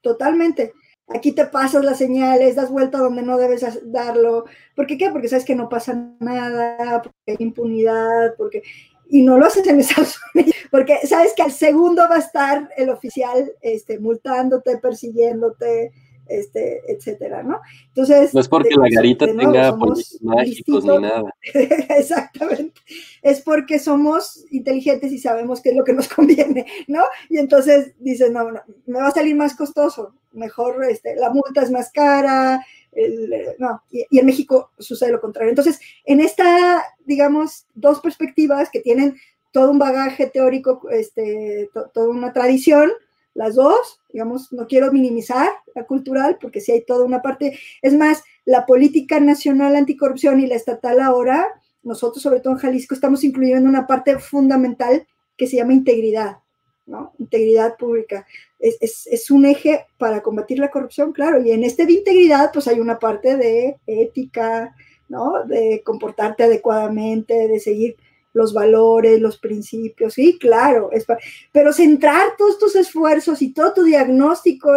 totalmente. Aquí te pasas las señales, das vuelta donde no debes darlo. ¿Por qué qué? Porque sabes que no pasa nada, porque hay impunidad, porque... Y no lo haces en Estados Unidos, porque sabes que al segundo va a estar el oficial este, multándote, persiguiéndote, este, etcétera, ¿no? Entonces... No es porque la garita tenga mágicos ni nada. Exactamente. Es porque somos inteligentes y sabemos qué es lo que nos conviene, ¿no? Y entonces dices, no, no, me va a salir más costoso, mejor este, la multa es más cara, no, y, en México sucede lo contrario. Entonces, en esta, digamos, dos perspectivas que tienen todo un bagaje teórico, este, toda una tradición, las dos, digamos, no quiero minimizar la cultural porque sí hay toda una parte, es más, la política nacional anticorrupción y la estatal ahora, nosotros sobre todo en Jalisco estamos incluyendo una parte fundamental que se llama integridad, ¿no? Integridad pública. Es, es, un eje para combatir la corrupción, claro, y en este de integridad pues hay una parte de ética, ¿no? De comportarte adecuadamente, de seguir los valores, los principios, sí, claro, es pero centrar todos tus esfuerzos y todo tu diagnóstico,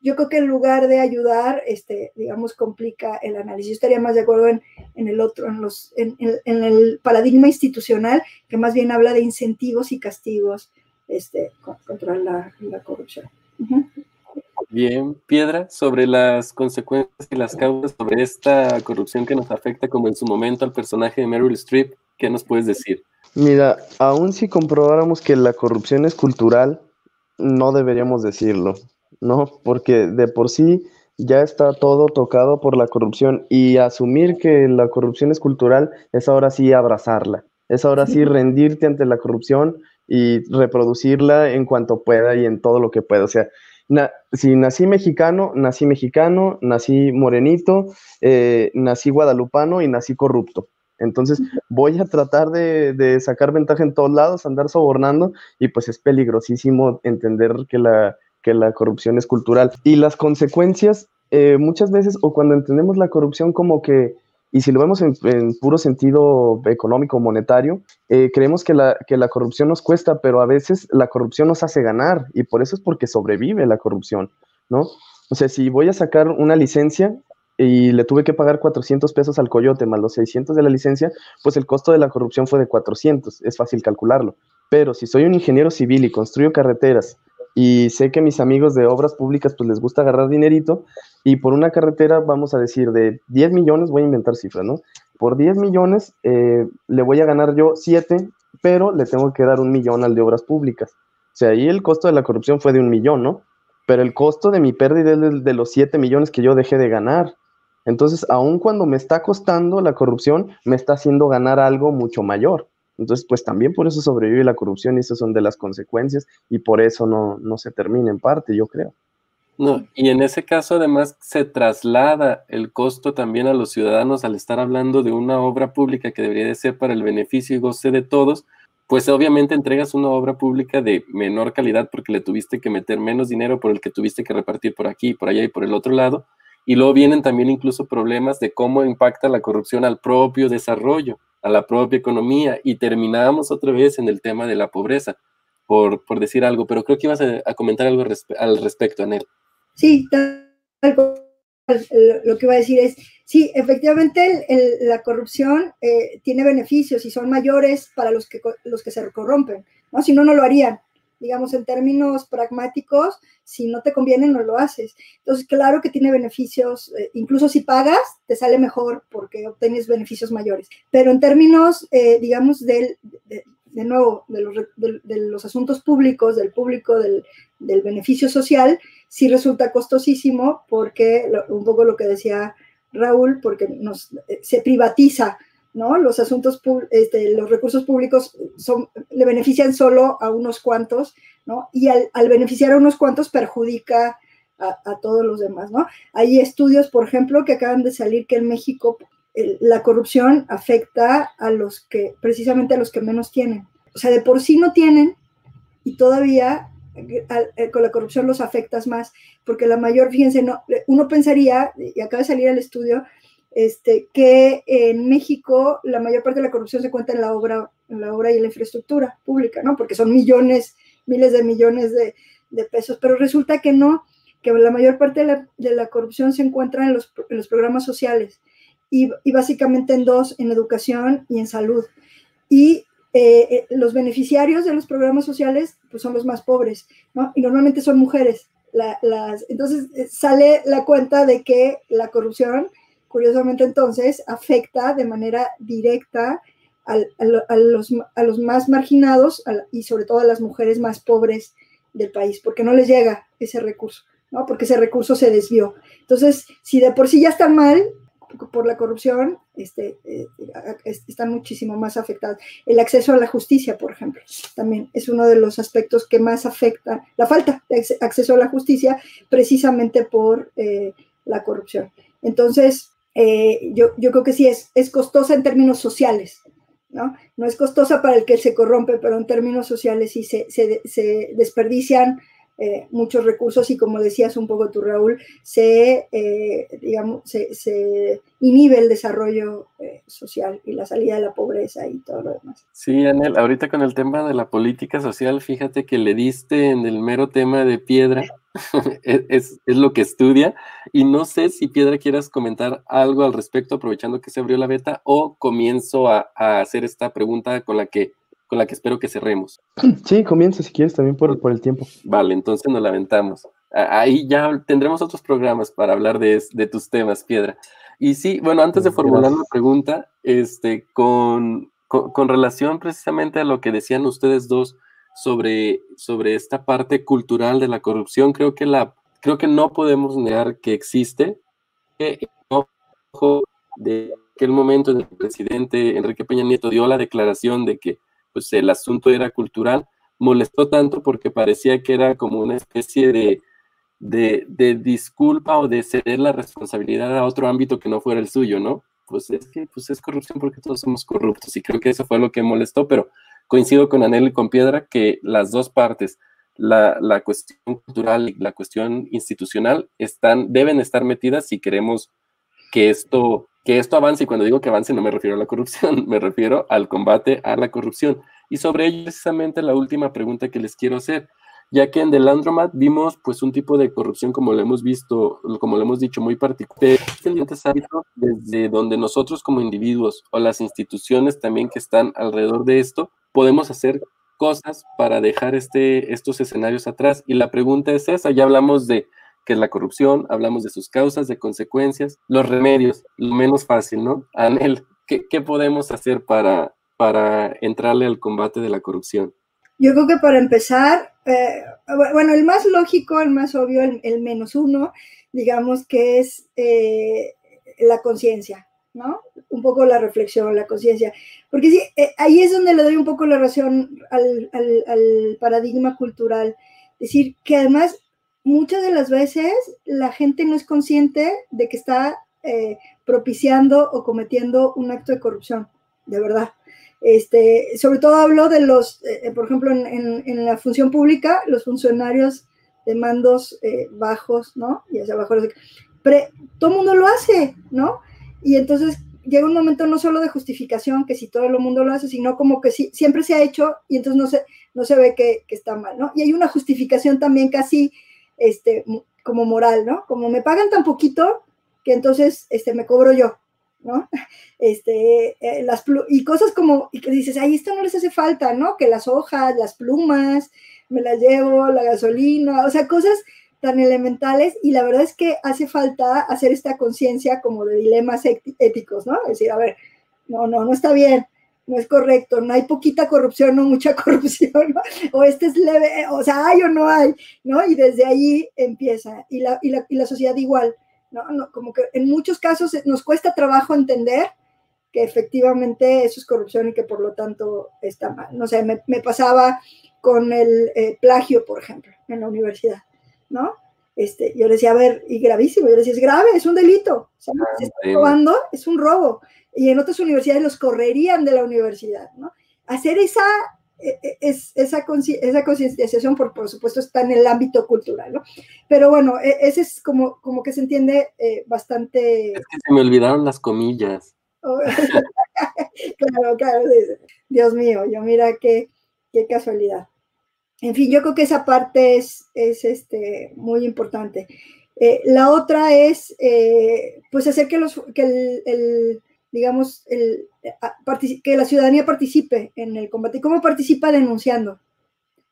yo creo que en lugar de ayudar, este, digamos, complica el análisis. Yo estaría más de acuerdo en, el otro, en, los, en, el paradigma institucional, que más bien habla de incentivos y castigos este, contra la, corrupción. Bien, Piedra, sobre las consecuencias y las causas sobre esta corrupción que nos afecta, como en su momento al personaje de Meryl Streep, ¿qué nos puedes decir? Mira, aún si comprobáramos que la corrupción es cultural, no deberíamos decirlo, ¿no? Porque de por sí ya está todo tocado por la corrupción y asumir que la corrupción es cultural es ahora sí abrazarla, es ahora sí rendirte ante la corrupción y reproducirla en cuanto pueda y en todo lo que pueda. O sea, si nací mexicano, nací mexicano, nací morenito, eh, nací guadalupano y nací corrupto. Entonces voy a tratar de, sacar ventaja en todos lados, andar sobornando y pues es peligrosísimo entender que la, que la corrupción es cultural. Y las consecuencias, eh, muchas veces, o cuando entendemos la corrupción como que y si lo vemos en, puro sentido económico, monetario, eh, creemos que la, que la corrupción nos cuesta, pero a veces la corrupción nos hace ganar y por eso es porque sobrevive la corrupción, ¿no? O sea, si voy a sacar una licencia y le tuve que pagar 400 pesos al coyote más los 600 de la licencia, pues el costo de la corrupción fue de 400, es fácil calcularlo. Pero si soy un ingeniero civil y construyo carreteras y sé que mis amigos de obras públicas pues les gusta agarrar dinerito y por una carretera vamos a decir de 10 millones, voy a inventar cifras, ¿no? Por 10 millones eh, le voy a ganar yo 7, pero le tengo que dar un millón al de obras públicas. O sea, ahí el costo de la corrupción fue de un millón, ¿no? Pero el costo de mi pérdida es de, los 7 millones que yo dejé de ganar. Entonces, aun cuando me está costando la corrupción, me está haciendo ganar algo mucho mayor. Entonces, pues también por eso sobrevive la corrupción y esas son de las consecuencias y por eso no, no se termina en parte, yo creo. No, y en ese caso además se traslada el costo también a los ciudadanos al estar hablando de una obra pública que debería de ser para el beneficio y goce de todos, pues obviamente entregas una obra pública de menor calidad porque le tuviste que meter menos dinero por el que tuviste que repartir por aquí, por allá y por el otro lado, y luego vienen también incluso problemas de cómo impacta la corrupción al propio desarrollo a la propia economía y terminamos otra vez en el tema de la pobreza, por, por decir algo, pero creo que ibas a, comentar algo al respecto, Anel. Sí, lo que iba a decir es, sí, efectivamente la corrupción eh, tiene beneficios y son mayores para los que, los que se corrompen, ¿no? Si no, no lo harían digamos, en términos pragmáticos, si no te conviene, no lo haces. Entonces, claro que tiene beneficios, eh, incluso si pagas, te sale mejor porque obtienes beneficios mayores. Pero en términos, eh, digamos, del, de, nuevo, de los, de, los, asuntos públicos, del público, del, del, beneficio social, sí resulta costosísimo porque, un poco lo que decía Raúl, porque nos, eh, se privatiza ¿no? Los asuntos, este, los recursos públicos son, le benefician solo a unos cuantos, ¿no? Y al, beneficiar a unos cuantos perjudica a, todos los demás, ¿no? Hay estudios, por ejemplo, que acaban de salir que en México la corrupción afecta a los que, precisamente a los que menos tienen. O sea, de por sí no tienen y todavía eh, con la corrupción los afectas más, porque la mayor, fíjense, no, uno pensaría, y acaba de salir el estudio, este, que en México la mayor parte de la corrupción se cuenta en la obra, en la obra y en la infraestructura pública, ¿no? Porque son millones, miles de millones de, pesos, pero resulta que no, que la mayor parte de la, corrupción se encuentra en los, programas sociales y, básicamente en dos, en educación y en salud. Y eh, eh, los beneficiarios de los programas sociales pues son los más pobres, ¿no? Y normalmente son mujeres. las, entonces eh, sale la cuenta de que la corrupción curiosamente entonces afecta de manera directa a, los, más marginados y sobre todo a las mujeres más pobres del país, porque no les llega ese recurso, ¿no? porque ese recurso se desvió. Entonces, si de por sí ya están mal por la corrupción, este, eh, están muchísimo más afectados. El acceso a la justicia, por ejemplo, también es uno de los aspectos que más afecta, la falta de acceso a la justicia precisamente por eh, la corrupción. Entonces, eh, yo, yo, creo que sí es, es costosa en términos sociales, ¿no? No es costosa para el que se corrompe, pero en términos sociales sí se, se, se desperdician eh, muchos recursos y como decías un poco tú, Raúl, se, eh, digamos, se, inhibe el desarrollo eh, social y la salida de la pobreza y todo lo demás. Sí, Anel, ahorita con el tema de la política social, fíjate que le diste en el mero tema de piedra, es, lo que estudia, y no sé si Piedra quieras comentar algo al respecto, aprovechando que se abrió la beta, o comienzo a hacer esta pregunta con la que con la que espero que cerremos. Sí, comienza si quieres también por, por el tiempo. Vale, entonces nos la aventamos. Ahí ya tendremos otros programas para hablar de, tus temas, Piedra. Y sí, bueno, antes de formular la pregunta, este, con, con, relación precisamente a lo que decían ustedes dos sobre, sobre esta parte cultural de la corrupción, creo que, la, creo que no podemos negar que existe. Que, de aquel momento en el presidente Enrique Peña Nieto dio la declaración de que pues el asunto era cultural, molestó tanto porque parecía que era como una especie de, de, disculpa o de ceder la responsabilidad a otro ámbito que no fuera el suyo, ¿no? Pues es que pues es corrupción porque todos somos corruptos y creo que eso fue lo que molestó, pero coincido con Anel y con Piedra que las dos partes, la, la, cuestión cultural y la cuestión institucional, están, deben estar metidas si queremos que esto que esto avance, y cuando digo que avance no me refiero a la corrupción, me refiero al combate a la corrupción. Y sobre ello precisamente la última pregunta que les quiero hacer, ya que en The Landromat vimos pues un tipo de corrupción como lo hemos visto, como lo hemos dicho, muy particular, desde donde nosotros como individuos o las instituciones también que están alrededor de esto, podemos hacer cosas para dejar este, estos escenarios atrás. Y la pregunta es esa, ya hablamos de que es la corrupción, hablamos de sus causas, de consecuencias, los remedios, lo menos fácil, ¿no? Anel, ¿qué, podemos hacer para, para entrarle al combate de la corrupción? Yo creo que para empezar, eh, bueno, el más lógico, el más obvio, el, menos uno, digamos que es eh, la conciencia, ¿no? Un poco la reflexión, la conciencia. Porque eh, ahí es donde le doy un poco la razón al, paradigma cultural. Es decir, que además muchas de las veces la gente no es consciente de que está eh, propiciando o cometiendo un acto de corrupción, de verdad. Este, sobre todo hablo de los, eh, por ejemplo, en, la función pública, los funcionarios de mandos bajos, ¿no? Y hacia abajo, todo el mundo lo hace, ¿no? Y entonces llega un momento no solo de justificación, que si todo el mundo lo hace, sino como que sí, siempre se ha hecho y entonces no se, no se ve que, está mal, ¿no? Y hay una justificación también casi este, como moral, ¿no? Como me pagan tan poquito que entonces este, me cobro yo, ¿no? Este, eh, las y cosas como, y que dices, ay, esto no les hace falta, ¿no? Que las hojas, las plumas, me las llevo, la gasolina, o sea, cosas tan elementales y la verdad es que hace falta hacer esta conciencia como de dilemas éticos, ¿no? Es decir, a ver, no, no, no está bien, no es correcto, no hay poquita corrupción, no mucha corrupción, o este es leve, o sea, hay o no hay, ¿no? Y desde ahí empieza, y la, y la, y la sociedad igual, ¿no? Como que en muchos casos nos cuesta trabajo entender que efectivamente eso es corrupción y que por lo tanto está mal. No sé, me, me pasaba con el eh, plagio, por ejemplo, en la universidad, ¿no? Este, yo le decía, a ver, y gravísimo, yo le decía, es grave, es un delito, se está robando, es un robo, y en otras universidades los correrían de la universidad, ¿no? Hacer esa, e, e, es, esa, esa concienciación, por, por supuesto, está en el ámbito cultural, ¿no? Pero bueno, e, ese es como, como que se entiende eh, bastante... Es que se me olvidaron las comillas. Oh, claro, claro, Dios mío, yo mira qué, qué casualidad. En fin, yo creo que esa parte es, es este, muy importante. Eh, la otra es, eh, pues, hacer que, los, que el, digamos, el, que la ciudadanía participe en el combate. ¿Y cómo participa denunciando?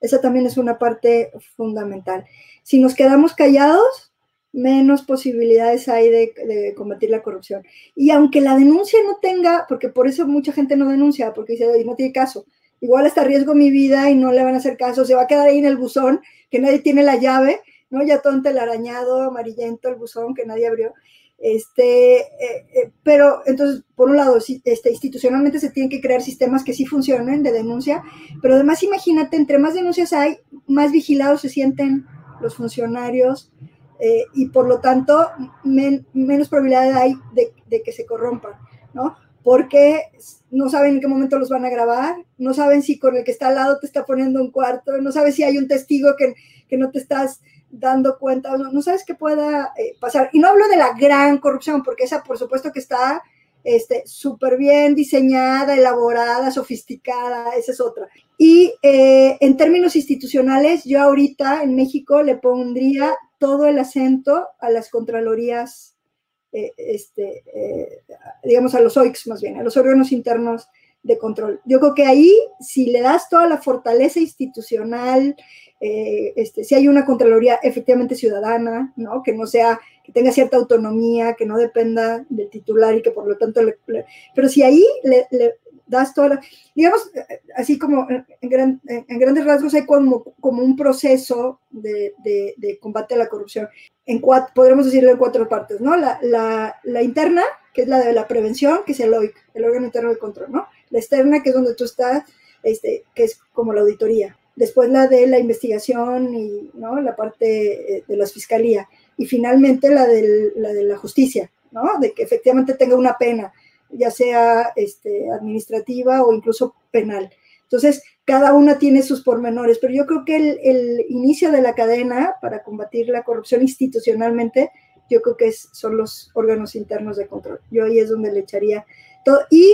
Esa también es una parte fundamental. Si nos quedamos callados, menos posibilidades hay de, combatir la corrupción. Y aunque la denuncia no tenga, porque por eso mucha gente no denuncia, porque dice, no tiene caso, igual hasta riesgo mi vida y no le van a hacer caso, se va a quedar ahí en el buzón, que nadie tiene la llave, ¿no? Ya todo arañado amarillento, el buzón que nadie abrió. Este, eh, eh, pero entonces, por un lado, este, institucionalmente se tienen que crear sistemas que sí funcionen de denuncia, pero además imagínate, entre más denuncias hay, más vigilados se sienten los funcionarios eh, y por lo tanto menos probabilidad hay de, que se corrompan, ¿no? Porque no saben en qué momento los van a grabar, no saben si con el que está al lado te está poniendo un cuarto, no sabes si hay un testigo que, que no te estás dando cuenta, no, no sabes qué pueda eh, pasar. Y no hablo de la gran corrupción, porque esa por supuesto que está súper este, bien diseñada, elaborada, sofisticada, esa es otra. Y eh, en términos institucionales, yo ahorita en México le pondría todo el acento a las contralorías, eh, este, eh, digamos a los OICs más bien, a los órganos internos de control. Yo creo que ahí, si le das toda la fortaleza institucional, este, si hay una Contraloría efectivamente ciudadana, ¿no? que no sea que tenga cierta autonomía, que no dependa del titular y que por lo tanto, le, pero si ahí le, das toda la, digamos, así como en, grandes rasgos hay como, como un proceso de, combate a la corrupción, en cuatro, podremos decirlo en cuatro partes, ¿no? La, la, interna, que es la de la prevención, que es el OIC, el órgano interno de control, ¿no? La externa, que es donde tú estás, este, que es como la auditoría. Después la de la investigación y, ¿no? La parte eh, de las fiscalías y finalmente la, la de la justicia, ¿no? De que efectivamente tenga una pena, ya sea este, administrativa o incluso penal. Entonces, cada una tiene sus pormenores, pero yo creo que el, inicio de la cadena para combatir la corrupción institucionalmente, yo creo que es, son los órganos internos de control. Yo ahí es donde le echaría todo. Y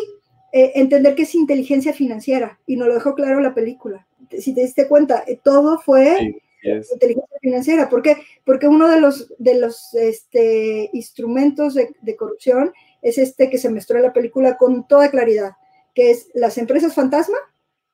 eh, entender que es inteligencia financiera, y nos lo dejó claro la película. Si te diste cuenta, eh, todo fue inteligencia financiera. ¿Por qué? Porque uno de los, de los este, instrumentos de, corrupción es este que se mostró en la película con toda claridad, que es las empresas fantasma.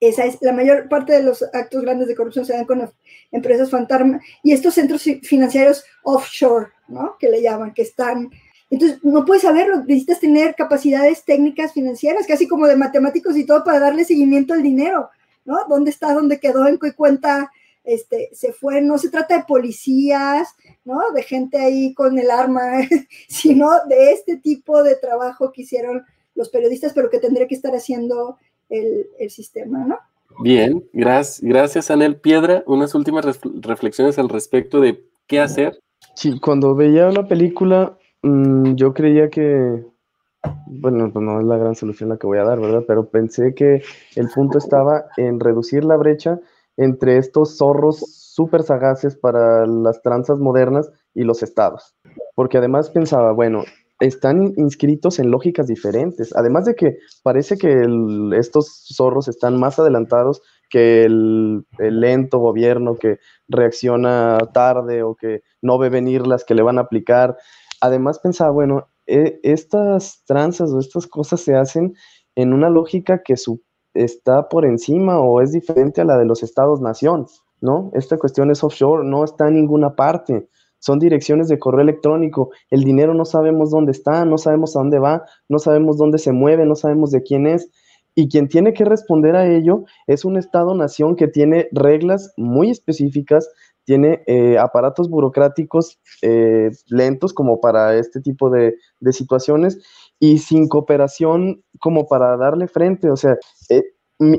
Esa es la mayor parte de los actos grandes de corrupción se dan con empresas fantasma y estos centros financieros offshore, ¿no? Que le llaman, que están entonces, no puedes saberlo, necesitas tener capacidades técnicas financieras, casi como de matemáticos y todo, para darle seguimiento al dinero, ¿no? ¿Dónde está? ¿Dónde quedó? ¿En qué cuenta este, se fue, no se trata de policías, ¿no? De gente ahí con el arma, sino de este tipo de trabajo que hicieron los periodistas, pero que tendría que estar haciendo el, sistema, ¿no? Bien, gracias, gracias Anel Piedra. Unas últimas reflexiones al respecto de qué hacer. Sí, cuando veía la película, mm, yo creía que, bueno, pues no es la gran solución la que voy a dar, ¿verdad? Pero pensé que el punto estaba en reducir la brecha entre estos zorros súper sagaces para las tranzas modernas y los estados. Porque además pensaba, bueno, están inscritos en lógicas diferentes. Además de que parece que estos zorros están más adelantados que el, lento gobierno que reacciona tarde o que no ve venir las que le van a aplicar. Además pensaba, bueno, e, estas tranzas o estas cosas se hacen en una lógica que su está por encima o es diferente a la de los estados-nación, ¿no? Esta cuestión es offshore, no está en ninguna parte. Son direcciones de correo electrónico. El dinero no sabemos dónde está, no sabemos a dónde va, no sabemos dónde se mueve, no sabemos de quién es. Y quien tiene que responder a ello es un Estado-nación que tiene reglas muy específicas, tiene eh, aparatos burocráticos eh, lentos como para este tipo de, de situaciones y sin cooperación como para darle frente. O sea, eh,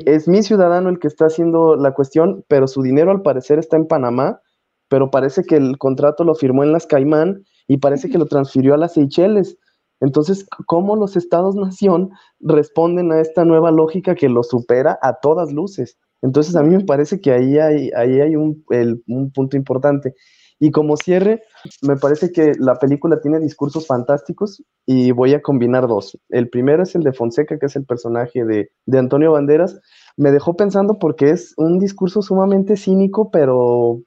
es mi ciudadano el que está haciendo la cuestión, pero su dinero al parecer está en Panamá, pero parece que el contrato lo firmó en las Caimán y parece que lo transfirió a las Seychelles. Entonces, ¿cómo los estados-nación responden a esta nueva lógica que lo supera a todas luces? Entonces, a mí me parece que ahí hay, ahí hay un, un punto importante. Y como cierre, me parece que la película tiene discursos fantásticos y voy a combinar dos. El primero es el de Fonseca, que es el personaje de, Antonio Banderas. Me dejó pensando porque es un discurso sumamente cínico, pero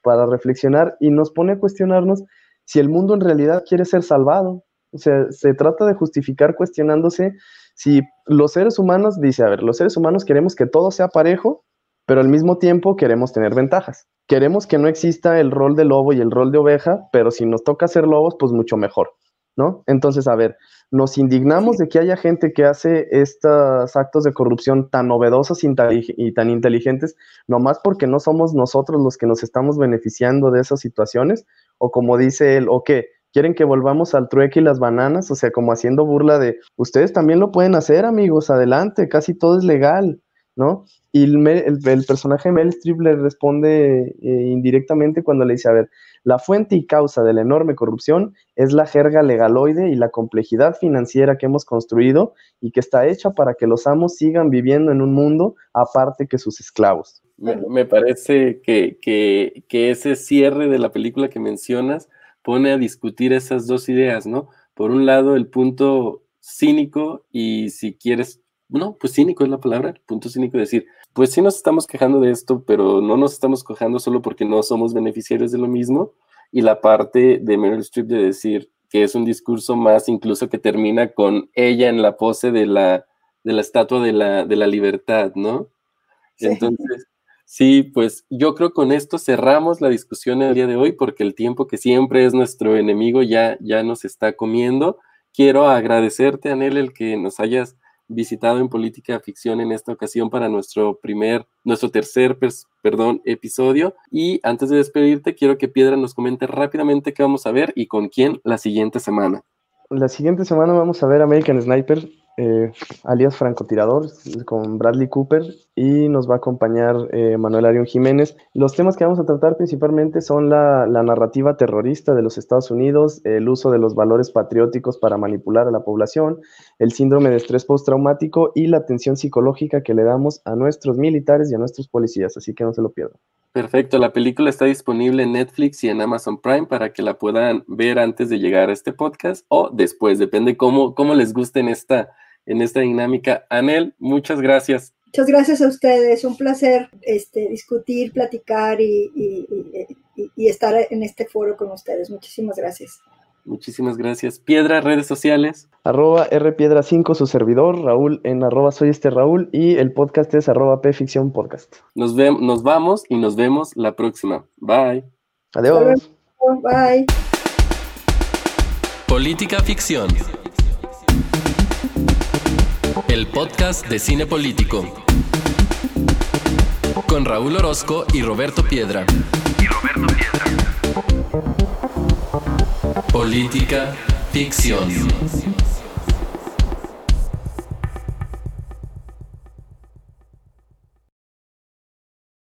para reflexionar y nos pone a cuestionarnos si el mundo en realidad quiere ser salvado. O sea, se trata de justificar cuestionándose si los seres humanos, dice, a ver, los seres humanos queremos que todo sea parejo, pero al mismo tiempo queremos tener ventajas queremos que no exista el rol de lobo y el rol de oveja, pero si nos toca ser lobos, pues mucho mejor, ¿no? Entonces, a ver, nos indignamos de que haya gente que hace estos actos de corrupción tan novedosos y tan inteligentes, nomás porque no somos nosotros los que nos estamos beneficiando de esas situaciones, o como dice él, o qué, quieren que volvamos al trueque y las bananas, o sea, como haciendo burla de, ustedes también lo pueden hacer, amigos, adelante, casi todo es legal. ¿no? Y el, personaje de Mel le responde eh, indirectamente cuando le dice, a ver, la fuente y causa de la enorme corrupción es la jerga legaloide y la complejidad financiera que hemos construido y que está hecha para que los amos sigan viviendo en un mundo aparte que sus esclavos. Me, parece que, que ese cierre de la película que mencionas pone a discutir esas dos ideas, ¿no? Por un lado, el punto cínico y si quieres, no, pues cínico es la palabra, el punto cínico, es decir, pues sí nos estamos quejando de esto, pero no nos estamos quejando solo porque no somos beneficiarios de lo mismo. Y la parte de Meryl Streep de decir que es un discurso más incluso que termina con ella en la pose de la, de la estatua de la, de la libertad, ¿no? Entonces, sí, pues yo creo con esto cerramos la discusión el día de hoy porque el tiempo que siempre es nuestro enemigo ya, ya nos está comiendo quiero agradecerte, Anel, el que nos hayas visitado en Política Ficción en esta ocasión para nuestro primer, nuestro tercer, perdón, episodio. Y antes de despedirte, quiero que Piedra nos comente rápidamente qué vamos a ver y con quién la siguiente semana. La siguiente semana vamos a ver American Sniper, eh, alias francotirador, con Bradley Cooper y nos va a acompañar eh, Manuel Arión Jiménez. Los temas que vamos a tratar principalmente son la, narrativa terrorista de los Estados Unidos, el uso de los valores patrióticos para manipular a la población, el síndrome de estrés postraumático y la atención psicológica que le damos a nuestros militares y a nuestros policías, así que no se lo pierdan. Perfecto, la película está disponible en Netflix y en Amazon Prime para que la puedan ver antes de llegar a este podcast o después, depende cómo, cómo les guste en esta en esta dinámica. Anel, muchas gracias. Muchas gracias a ustedes, un placer este, discutir, platicar y, estar en este foro con ustedes. Muchísimas gracias. Muchísimas gracias. Piedra, redes sociales. Arroba rpiedra5, su servidor, Raúl en arroba soy este Raúl y el podcast es arroba pficción podcast. Nos, nos vamos y nos vemos la próxima. Bye. Adiós. Bye. Política ficción el podcast de cine político. Con Raúl Orozco y Roberto Piedra. Y Roberto Piedra. Política ficción.